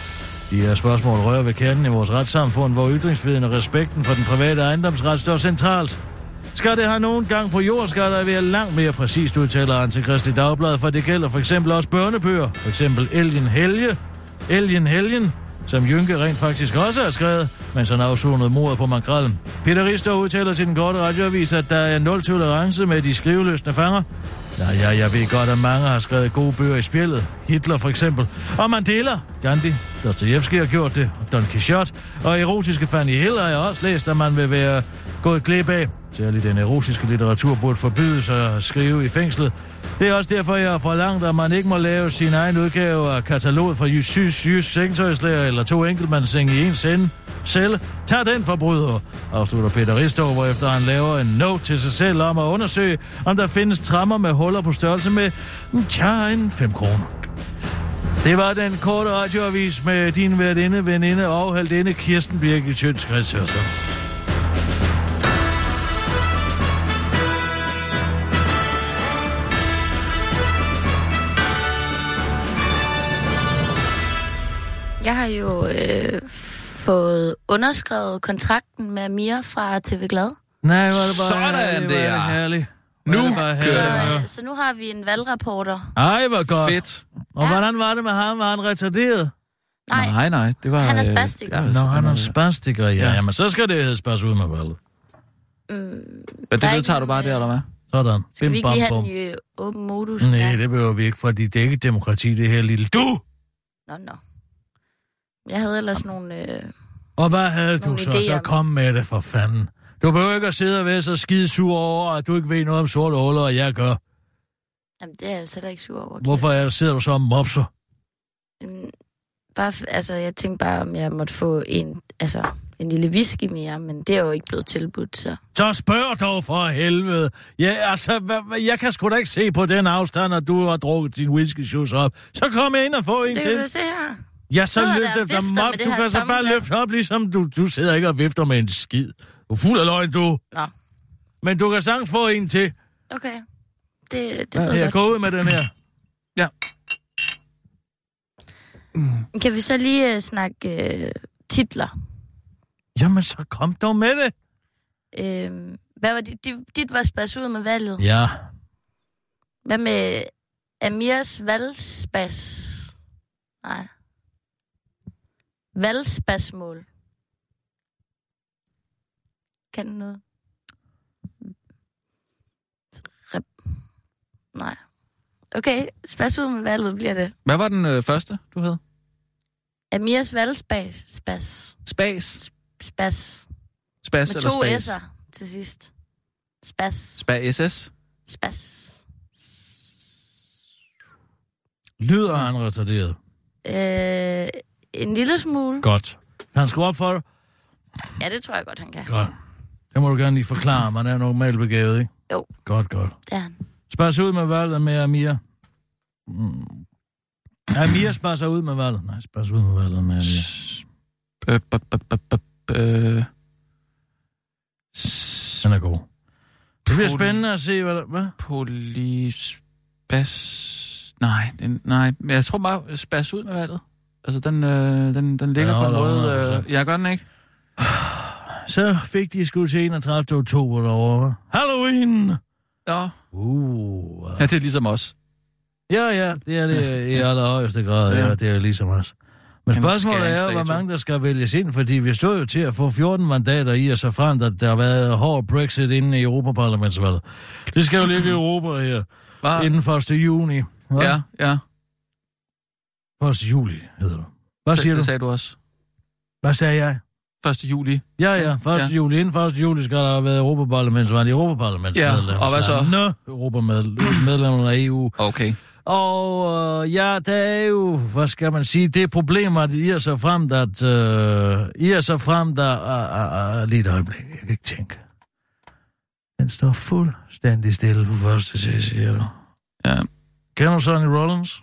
[SPEAKER 4] De her spørgsmål rører ved kernen i vores retssamfund, hvor ytringsfriheden og respekten for den private ejendomsret står centralt. Skal det have nogen gang på jord, skal der være langt mere præcist, udtaler han til Kristi Dagblad, for det gælder for eksempel også børnebøger. For eksempel Elgen Helge, Elgen Helgen, som Jynke rent faktisk også har skrevet, mens han afsonede mordet på makrallen. Peter Rister udtaler til den korte radioavis, at der er nul tolerance med de skriveløsne fanger. Ja, ja, jeg ved godt, at mange har skrevet gode bøger i spillet. Hitler for eksempel. Og Mandela, Gandhi, Dostoyevsky har gjort det, Don Quixote og erotiske Fanny Hill har jeg også læst, at man vil være gået glip af. Særligt den erotiske litteratur burde forbydes at skrive i fængslet. Det er også derfor, jeg har forlangt, at man ikke må lave sin egen udgave af kataloget for Jys Jys Jys Sengtøjslærer eller to enkeltmandsseng i en sende. Selv. Tag den forbryder, afslutter Peter Ristov, hvorefter han laver en note til sig selv om at undersøge, om der findes trammer med huller på størrelse med, mm, tja, en 5 kroner. Det var den korte radioavis med din værtinde, veninde og heldinde Kirsten Birgit Sjøtskreds Hørsel.
[SPEAKER 5] Jeg har jo øh, fået underskrevet kontrakten med Mia fra TV Glad.
[SPEAKER 4] Nej, var det bare
[SPEAKER 3] Sådan
[SPEAKER 4] herligt,
[SPEAKER 3] der.
[SPEAKER 4] var det herligt.
[SPEAKER 3] Nu
[SPEAKER 4] det bare
[SPEAKER 5] Så,
[SPEAKER 4] herligt.
[SPEAKER 5] øh, så nu har vi en valgrapporter.
[SPEAKER 4] Ej, hvor godt.
[SPEAKER 3] Fedt.
[SPEAKER 4] Og hvordan var det med ham? Var han retarderet?
[SPEAKER 5] Nej,
[SPEAKER 3] Nej, nej, det var...
[SPEAKER 5] han er
[SPEAKER 3] øh,
[SPEAKER 5] spastiker.
[SPEAKER 3] var-
[SPEAKER 4] Nå, han er spastiker, ja.
[SPEAKER 3] Ja.
[SPEAKER 4] Jamen, så skal det hedde spas ud med valget.
[SPEAKER 5] Mm, Der
[SPEAKER 3] det
[SPEAKER 5] er
[SPEAKER 3] vedtager
[SPEAKER 5] ikke
[SPEAKER 3] du bare der, eller hvad?
[SPEAKER 4] Sådan.
[SPEAKER 5] skal vi
[SPEAKER 4] Bim,
[SPEAKER 5] ikke lige
[SPEAKER 4] bam,
[SPEAKER 5] have
[SPEAKER 4] bum.
[SPEAKER 5] den i øh, åben modus?
[SPEAKER 4] Nej,
[SPEAKER 5] Ja.
[SPEAKER 4] det behøver vi ikke, fordi det er ikke demokrati, det her lille du.
[SPEAKER 5] Nå, nå. Jeg havde ellers nogle... Øh...
[SPEAKER 4] Og hvad havde du så? Så
[SPEAKER 5] med.
[SPEAKER 4] kom med det for fanden. Du behøver ikke at sidde og være så skide sur over, at du ikke ved noget om sorte huller, og jeg gør.
[SPEAKER 5] Jamen, det er jeg altså heller ikke sur over.
[SPEAKER 4] Hvorfor er, sidder du så og mopser?
[SPEAKER 5] Mm, Bare, altså, jeg tænkte bare, om jeg måtte få en, altså, en lille whisky mere, men det er jo ikke blevet tilbudt, så...
[SPEAKER 4] Så spørg dog for helvede. Ja, altså, jeg kan sgu da ikke se på den afstand, at du har drukket din whisky shoes op. Så kom ind og få en
[SPEAKER 5] Det
[SPEAKER 4] til.
[SPEAKER 5] kan du se her.
[SPEAKER 4] Ja, så løft
[SPEAKER 5] og
[SPEAKER 4] efter mop.
[SPEAKER 5] det
[SPEAKER 4] Du kan så bare
[SPEAKER 5] glas.
[SPEAKER 4] løfte op, ligesom du, du sidder ikke og vifter med en skid. Du er fuld af løgn, du.
[SPEAKER 5] Nå,
[SPEAKER 4] Men du kan sagtens få en til.
[SPEAKER 5] okay. Det, det
[SPEAKER 3] Ja,
[SPEAKER 5] jeg
[SPEAKER 4] gå ud med den her.
[SPEAKER 3] Ja.
[SPEAKER 5] godt. Kan vi så lige uh, snakke uh, titler?
[SPEAKER 4] Jamen, så kom dog med det.
[SPEAKER 5] Uh, hvad var dit? Dit, dit var spas ud med valget.
[SPEAKER 4] Ja.
[SPEAKER 5] Hvad med Amirs valgspas? Nej. Valgspasmål. Kan den noget? Nej. Okay, spas ud med valget bliver det.
[SPEAKER 3] Hvad var den øh, første, du havde?
[SPEAKER 5] Amirs valgspas. Spas.
[SPEAKER 3] Spas.
[SPEAKER 5] Spas.
[SPEAKER 3] Spas
[SPEAKER 5] Med
[SPEAKER 3] eller
[SPEAKER 5] to
[SPEAKER 3] spas?
[SPEAKER 5] s'er til sidst. Spas.
[SPEAKER 3] Spa SS?
[SPEAKER 5] Spas.
[SPEAKER 4] Lyder han retarderet?
[SPEAKER 5] Øh, en lille smule.
[SPEAKER 4] Godt. Kan han skrue op for dig?
[SPEAKER 5] Ja, det tror jeg godt, han kan.
[SPEAKER 4] Godt. Det må du gerne lige forklare. Man er normalt begavet, ikke?
[SPEAKER 5] Jo.
[SPEAKER 4] Godt, godt.
[SPEAKER 5] Det er han.
[SPEAKER 4] Spas ud med valget med Amir. Mm. Amir spasser ud med valget. Nej, spas ud med valget med Amir. Den er god. Det bliver spændende at se, hvad der... Hvad?
[SPEAKER 3] Polyspas... Nej, den, nej, men jeg tror bare, spas ud med valget. Altså, den, øh, den, den ligger
[SPEAKER 4] Ja,
[SPEAKER 3] på en
[SPEAKER 4] holder
[SPEAKER 3] måde...
[SPEAKER 4] 100%.
[SPEAKER 3] Øh, jeg gør den ikke.
[SPEAKER 4] Så fik de sgu til 31. oktober derovre. Halloween!
[SPEAKER 3] Ja.
[SPEAKER 4] Uh.
[SPEAKER 3] ja, det er ligesom os.
[SPEAKER 4] Ja, ja, det er det i allerhøjeste grad. Ja, det er ligesom os. Men
[SPEAKER 3] En
[SPEAKER 4] spørgsmålet er hvor mange der skal vælges ind, fordi vi stod jo til at få 14 mandater i, og så frem, at der har været hård Brexit inden i Europaparlamentsvalget. Det skal jo ligge i Europa her,
[SPEAKER 3] Bare,
[SPEAKER 4] inden 1. juni. Hva?
[SPEAKER 3] ja, ja.
[SPEAKER 4] 1. juli, hedder du. Hvad siger
[SPEAKER 3] det,
[SPEAKER 4] du?
[SPEAKER 3] det sagde du også.
[SPEAKER 4] Hvad sagde jeg?
[SPEAKER 3] 1. juli.
[SPEAKER 4] Ja, ja, 1. Ja. juli. Inden 1. juli skal der have været Europaparlamentsvalg. Europaparlamentsmedlem.
[SPEAKER 3] Ja, og hvad så?
[SPEAKER 4] Nå, Europamedlemmerne af EU.
[SPEAKER 3] Okay.
[SPEAKER 4] Og øh, ja, der er jo, hvad skal man sige, det problem, at I er så frem, at øh, I er så frem, der uh, uh, uh, lige et øjeblik, jeg kan ikke tænke. Den står fuldstændig stille på første side, siger du.
[SPEAKER 3] Ja.
[SPEAKER 4] Kender du Sonny Rollins?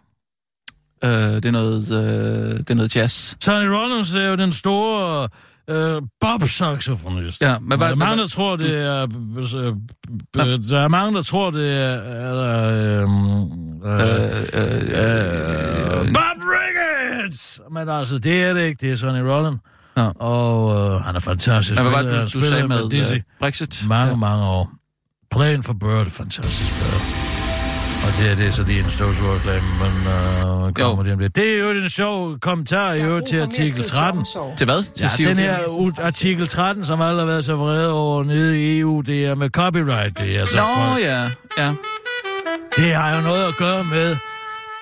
[SPEAKER 3] Øh, det, er noget, øh, det er noget jazz.
[SPEAKER 4] Sonny Rollins er jo den store øh, bob-saxofonist.
[SPEAKER 3] Ja, men
[SPEAKER 4] der
[SPEAKER 3] hvad...
[SPEAKER 4] er mange, der tror, det er... Øh, øh, der er mange, der tror, det er... Øh, øh,
[SPEAKER 3] Øh, øh, øh,
[SPEAKER 4] øh, Bob! Birds! Men altså, det er det ikke. Det er Sonny Rollin.
[SPEAKER 3] Ja.
[SPEAKER 4] Og øh, han er fantastisk.
[SPEAKER 3] Men hvad var det, du, du sagde med
[SPEAKER 4] Dizzy.
[SPEAKER 3] uh, Brexit?
[SPEAKER 4] Mange, mange år. Plan for Bird, fantastisk spil. Og det, er- det er så lige en støvsugerreklame, men øh, kommer det om det. Det er jo en sjov kommentar i øvrigt til artikel 13.
[SPEAKER 3] Til hvad? Til
[SPEAKER 4] Ja,
[SPEAKER 3] CO2?
[SPEAKER 4] den her u- artikel 13, som alle har været så vrede over nede i EU, det er med copyright. Det er altså
[SPEAKER 3] Nå,
[SPEAKER 4] folk.
[SPEAKER 3] ja. ja.
[SPEAKER 4] Det har jo noget at gøre med,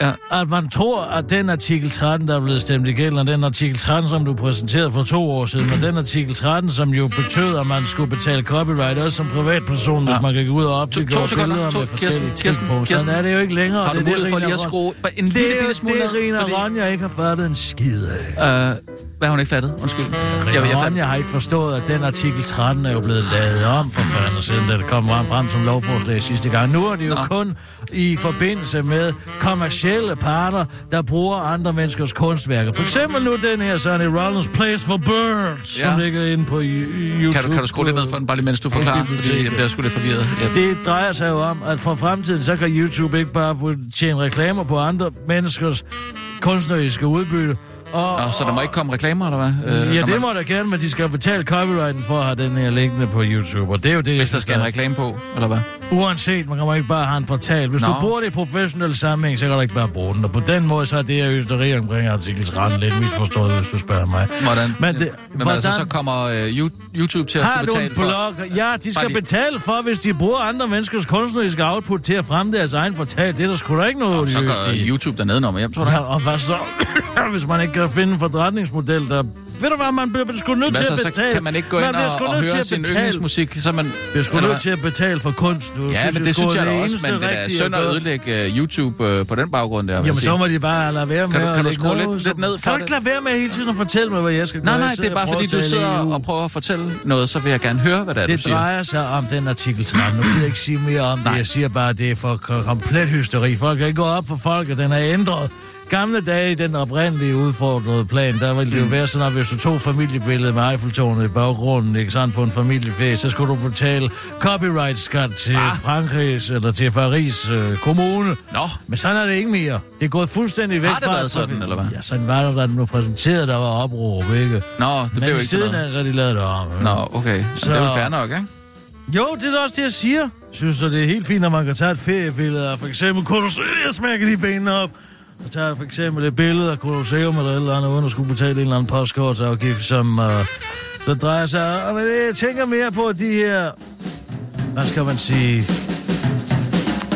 [SPEAKER 3] Ja.
[SPEAKER 4] at man tror, at den artikel 13, der er blevet stemt igennem, og den artikel 13, som du præsenterede for to år siden, og den artikel 13, som jo betød, at man skulle betale copyright også som privatperson, hvis
[SPEAKER 3] Ja.
[SPEAKER 4] man kan gå ud og
[SPEAKER 3] sekunder.
[SPEAKER 4] billeder
[SPEAKER 3] To,
[SPEAKER 4] med forskellige
[SPEAKER 3] Kirsten,
[SPEAKER 4] ting
[SPEAKER 3] Kirsten,
[SPEAKER 4] på. Sådan er det jo ikke længere.
[SPEAKER 3] Har du
[SPEAKER 4] det er det,
[SPEAKER 3] mulighed for lige
[SPEAKER 4] Rina
[SPEAKER 3] at skrue en
[SPEAKER 4] Det
[SPEAKER 3] lille bitte
[SPEAKER 4] jo
[SPEAKER 3] smule
[SPEAKER 4] det, Rina
[SPEAKER 3] fordi-
[SPEAKER 4] Ronja ikke har fattet en skid af.
[SPEAKER 3] Øh, hvad har hun ikke fattet? Undskyld. Jeg, jeg,
[SPEAKER 4] Rina
[SPEAKER 3] fandt,
[SPEAKER 4] Ronja har ikke forstået, at den artikel 13 er jo blevet lavet om for fanden, siden det kom frem, som lovforslag sidste gang. Nu er det jo
[SPEAKER 3] Nå.
[SPEAKER 4] kun i forbindelse med kommercielle parter, der bruger andre menneskers kunstværker. For eksempel nu den her Sonny Rollins Place for Birds,
[SPEAKER 3] Ja.
[SPEAKER 4] som ligger inde på YouTube.
[SPEAKER 3] kan, du, kan du skrue lidt ned for den, bare lige mens du forklarer? Fordi
[SPEAKER 4] biblioteket.
[SPEAKER 3] jeg bliver sgu lidt forvirret. Ja.
[SPEAKER 4] Det drejer sig jo om, at for fremtiden, så kan YouTube ikke bare tjene reklamer på andre menneskers kunstneriske udbytte. Og,
[SPEAKER 3] Nå, så der må ikke komme reklamer, eller hvad? Øh,
[SPEAKER 4] ja, det
[SPEAKER 3] man-
[SPEAKER 4] må der gerne, men de skal betale copyrighten for at have den her liggende på YouTube, og det er jo det,
[SPEAKER 3] Hvis der skal en reklame på, eller hvad?
[SPEAKER 4] Uanset, man kan ikke bare have en portal. Hvis
[SPEAKER 3] Nå.
[SPEAKER 4] du bruger det i professionel sammenhæng, så kan du ikke bare bruge den. Og på den måde, så er det her østeri omkring artikel 13 lidt misforstået, hvis du spørger mig.
[SPEAKER 3] Hvordan?
[SPEAKER 4] Men det,
[SPEAKER 3] Men
[SPEAKER 4] hvordan
[SPEAKER 3] altså, så kommer øh, You- YouTube til at
[SPEAKER 4] har
[SPEAKER 3] skulle
[SPEAKER 4] du en
[SPEAKER 3] betale for...
[SPEAKER 4] blog? Ja, de skal
[SPEAKER 3] lige-
[SPEAKER 4] betale for, hvis de bruger andre menneskers kunstneriske output til at fremme deres egen portal. Det er der sgu da ikke noget
[SPEAKER 3] Så
[SPEAKER 4] odiøst
[SPEAKER 3] går. YouTube dernede, når man hjem, tror du?
[SPEAKER 4] Ja, og hvad så, *coughs* hvis man ikke kan finde en forretningsmodel, der... Ved du hvad, man bliver sgu nødt
[SPEAKER 3] Hvad
[SPEAKER 4] til
[SPEAKER 3] så,
[SPEAKER 4] at
[SPEAKER 3] så
[SPEAKER 4] betale.
[SPEAKER 3] kan man ikke gå ind
[SPEAKER 4] bliver
[SPEAKER 3] og, og
[SPEAKER 4] til
[SPEAKER 3] høre
[SPEAKER 4] at
[SPEAKER 3] sin
[SPEAKER 4] betale.
[SPEAKER 3] yndlingsmusik, så man...
[SPEAKER 4] Det er sgu nødt til at betale for kunst. Du,
[SPEAKER 3] Ja, men det synes jeg da
[SPEAKER 4] er
[SPEAKER 3] også, men det er synd at ødelægge uh, YouTube uh, på den baggrund der. vil
[SPEAKER 4] Jamen, så må de bare lade være med
[SPEAKER 3] Kan du- skrue lidt-
[SPEAKER 4] så-
[SPEAKER 3] ned for
[SPEAKER 4] Kan du
[SPEAKER 3] det?
[SPEAKER 4] ikke lade være med hele tiden at fortælle mig, hvad jeg skal
[SPEAKER 3] Nej,
[SPEAKER 4] gøre?
[SPEAKER 3] nej,
[SPEAKER 4] Jeg
[SPEAKER 3] det er bare
[SPEAKER 4] og
[SPEAKER 3] fordi, du sidder og prøver at fortælle noget, så vil jeg gerne høre, hvad det er, du
[SPEAKER 4] Det
[SPEAKER 3] siger.
[SPEAKER 4] drejer sig om den artikel 13. Nu gider jeg ikke sige mere om det.
[SPEAKER 3] Nej.
[SPEAKER 4] Jeg siger bare, det er for komplet hysteri. Folk kan ikke gå op for folk, og den er ændret. Gamle dage i den oprindelige udfordrede plan, der ville det jo
[SPEAKER 3] Mm.
[SPEAKER 4] være sådan, at hvis du tog familiebilledet med Eiffeltårnet i baggrunden, ikke sandt, på en familieferie, så skulle du betale copyright-skat til
[SPEAKER 3] Ah.
[SPEAKER 4] Frankrigs eller til Paris øh, kommune.
[SPEAKER 3] Nå,
[SPEAKER 4] Men sådan er det ikke mere. Det er gået fuldstændig væk
[SPEAKER 3] Har det
[SPEAKER 4] fra...
[SPEAKER 3] været sådan, eller hvad?
[SPEAKER 4] Ja, sådan var det, da den blev præsenteret, der var opråb, ikke?
[SPEAKER 3] nå, det
[SPEAKER 4] Men
[SPEAKER 3] blev ikke
[SPEAKER 4] siden af, så de lavet det om.
[SPEAKER 3] Nå, okay. Så...
[SPEAKER 4] Så-
[SPEAKER 3] Det er jo fair nok, ikke?
[SPEAKER 4] Jo, det er også det, jeg siger. Synes du, det er helt fint, at man kan tage et feriebillede af for eksempel Colosseum, jeg smækker de benene op, og tager for eksempel et billede af Colosseum eller et eller andet, uden at skulle betale en eller anden postkortsafgift, som uh, så drejer sig om, men jeg tænker mere på de her, hvad skal man sige,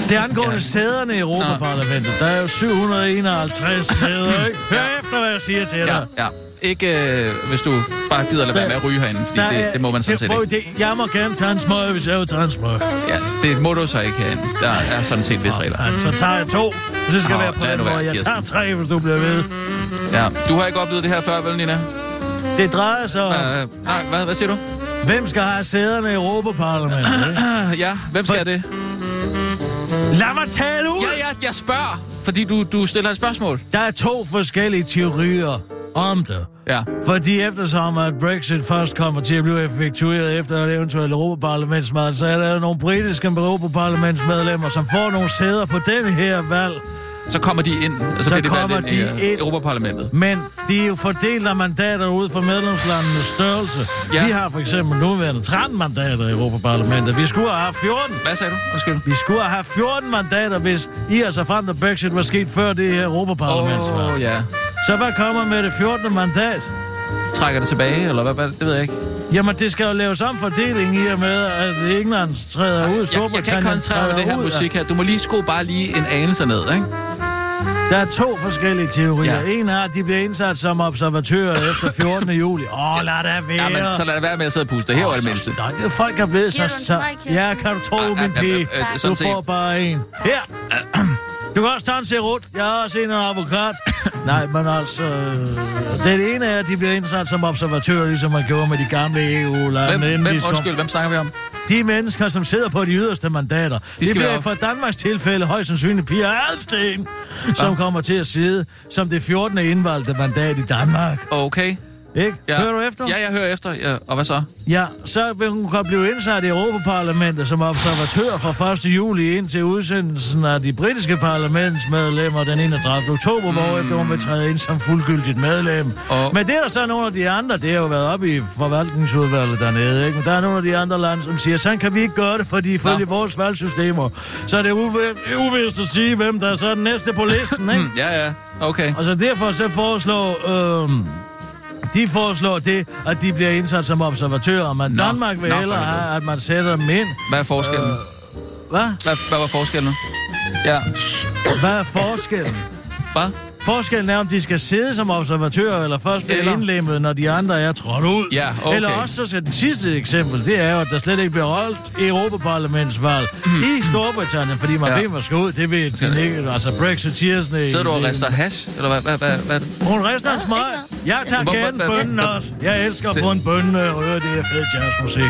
[SPEAKER 4] det angående
[SPEAKER 3] Ja.
[SPEAKER 4] ja. sæderne i Europaparlamentet. Der er jo 751 sæder, ikke? Hør efter, hvad jeg siger til
[SPEAKER 3] Ja,
[SPEAKER 4] dig.
[SPEAKER 3] ja. Ikke øh, hvis du bare gider lade være med at ryge herinde, fordi
[SPEAKER 4] Der
[SPEAKER 3] det, det må man sådan
[SPEAKER 4] det,
[SPEAKER 3] set ikke.
[SPEAKER 4] det, jeg må gerne tage en smøg, hvis jeg vil tage en smøg.
[SPEAKER 3] Ja, det må du så ikke herinde. Der er sådan set visse regler.
[SPEAKER 4] Fanden, Så tager jeg to, og så skal
[SPEAKER 3] Nå,
[SPEAKER 4] være på den måde. Jeg
[SPEAKER 3] Kirsten.
[SPEAKER 4] tager tre, hvis du bliver ved.
[SPEAKER 3] Ja, du har ikke oplevet det her før, vel, Nina?
[SPEAKER 4] Det drejer sig om,
[SPEAKER 3] Øh, nej, hvad, hvad siger du?
[SPEAKER 4] hvem skal have sæderne i Europaparlamentet? *clears throat*
[SPEAKER 3] Ja, hvem skal
[SPEAKER 4] For-
[SPEAKER 3] det?
[SPEAKER 4] Lad mig tale ud!
[SPEAKER 3] Ja, ja, jeg spørger, fordi du, du stiller et spørgsmål.
[SPEAKER 4] Der er to forskellige teorier om det.
[SPEAKER 3] Ja.
[SPEAKER 4] Fordi eftersom at Brexit først kommer til at blive effektueret efter et eventuelt Europaparlamentsmøde, så er der nogle britiske Europaparlamentsmedlemmer, som får nogle sæder på den her valg.
[SPEAKER 3] Så kommer de ind, og så,
[SPEAKER 4] Så
[SPEAKER 3] bliver de
[SPEAKER 4] kommer
[SPEAKER 3] valgt ind i
[SPEAKER 4] de
[SPEAKER 3] øh,
[SPEAKER 4] ind.
[SPEAKER 3] Europaparlamentet.
[SPEAKER 4] Men de er jo fordelt af mandater ud fra medlemslandenes størrelse.
[SPEAKER 3] Ja.
[SPEAKER 4] Vi har for eksempel nuværende 13 mandater i Europaparlamentet. Vi skulle have haft 14.
[SPEAKER 3] Hvad sagde du? Undskyld.
[SPEAKER 4] Vi skulle have haft 14 mandater, hvis I har så frem, at Brexit var sket før det her Europaparlamentsvalg.
[SPEAKER 3] Åh,
[SPEAKER 4] oh,
[SPEAKER 3] ja.
[SPEAKER 4] Så hvad kommer med det 14. mandat?
[SPEAKER 3] Trækker det tilbage, eller hvad, hvad? Det ved jeg ikke.
[SPEAKER 4] Jamen, det skal jo laves om fordeling i og med, at England træder ud,
[SPEAKER 3] jeg, jeg kan om det her
[SPEAKER 4] ud.
[SPEAKER 3] musik her. Du må lige skrue bare lige en anelse ned, ikke?
[SPEAKER 4] Der er to forskellige teorier.
[SPEAKER 3] Ja.
[SPEAKER 4] En er, at de bliver indsat som observatører *laughs* efter 14. juli. Åh, oh, lad det være.
[SPEAKER 3] Ja, men så lad det være med at sidde og puste. Her var det mindste.
[SPEAKER 4] Nej, det er folk er blevet så...
[SPEAKER 5] Du
[SPEAKER 4] så ja, kan du tro,
[SPEAKER 3] ja,
[SPEAKER 4] min pige.
[SPEAKER 3] ja, ja,
[SPEAKER 4] Du
[SPEAKER 3] sådan set.
[SPEAKER 4] får bare en. Her. *clears throat* Du kan også tage en serut. Jeg har også en af advokat. Nej, men altså... Det ene er, at de bliver indsat som observatører, ligesom man gjorde med de gamle EU-lande.
[SPEAKER 3] Hvem, hvem, undskyld, hvem snakker vi om?
[SPEAKER 4] De mennesker, som sidder på de yderste mandater. De det bliver for Danmarks tilfælde højst sandsynligt Pia Alsten, som kommer til at sidde som det 14. indvalgte mandat i Danmark.
[SPEAKER 3] Okay.
[SPEAKER 4] Ikke?
[SPEAKER 3] Ja.
[SPEAKER 4] Hører du efter?
[SPEAKER 3] Ja, jeg hører efter. Ja. Og hvad så?
[SPEAKER 4] Ja, så vil hun kunne blive indsat i Europaparlamentet som observatør fra 1. juli ind til udsendelsen af de britiske parlamentsmedlemmer den 31. oktober, mm. hvorefter hun vil træde ind som fuldgyldigt medlem.
[SPEAKER 3] Og-
[SPEAKER 4] Men det er der så nogle af de andre, det har jo været oppe i forvaltningsudvalget dernede, ikke? Men der er nogle af de andre lande, som siger, sådan kan vi ikke gøre det, fordi ifølge vores valgsystemer, så er det uvi- uvist at sige, hvem der er så den næste på listen, *clears throat* ikke?
[SPEAKER 3] Ja, ja. Okay.
[SPEAKER 4] Og så derfor så foreslår... Øhm, de foreslår det, at de bliver indsat som observatører, men
[SPEAKER 3] Nå,
[SPEAKER 4] Danmark vil
[SPEAKER 3] nå,
[SPEAKER 4] hellere have, at man sætter dem ind.
[SPEAKER 3] Hvad er forskellen?
[SPEAKER 4] Øh, hvad?
[SPEAKER 3] Hvad, hvad var forskellen? Ja.
[SPEAKER 4] Hvad er forskellen?
[SPEAKER 3] Hvad?
[SPEAKER 4] Forskellen er, om de skal sidde som observatører, eller først bliver
[SPEAKER 3] Eller-
[SPEAKER 4] indlemmet, når de andre er trådt ud.
[SPEAKER 3] Ja, okay.
[SPEAKER 4] Eller også så skal den sidste eksempel, det er jo, at der slet ikke bliver holdt Europaparlamentsvalg i Storbritannien, fordi man
[SPEAKER 3] Ja.
[SPEAKER 4] ved, man skal ud. Det ved de ikke. Altså Brexiteersne.
[SPEAKER 3] Sidder du og rister hash? Eller hvad? hvad, hvad, hvad?
[SPEAKER 4] Hun rister en smøg. Jeg tager gerne bønnen også. Jeg elsker at få en bønne og høre det her fede jazzmusik.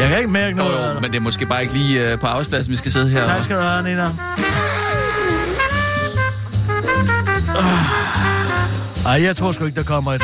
[SPEAKER 4] Jeg kan ikke mærke
[SPEAKER 3] Jo,
[SPEAKER 4] noget
[SPEAKER 3] jo,
[SPEAKER 4] det.
[SPEAKER 3] men det er måske bare ikke lige øh, på arbejdspladsen, vi skal sidde her.
[SPEAKER 4] Tak skal du have, Nina. Ah. Ej, jeg tror sgu ikke, der kommer et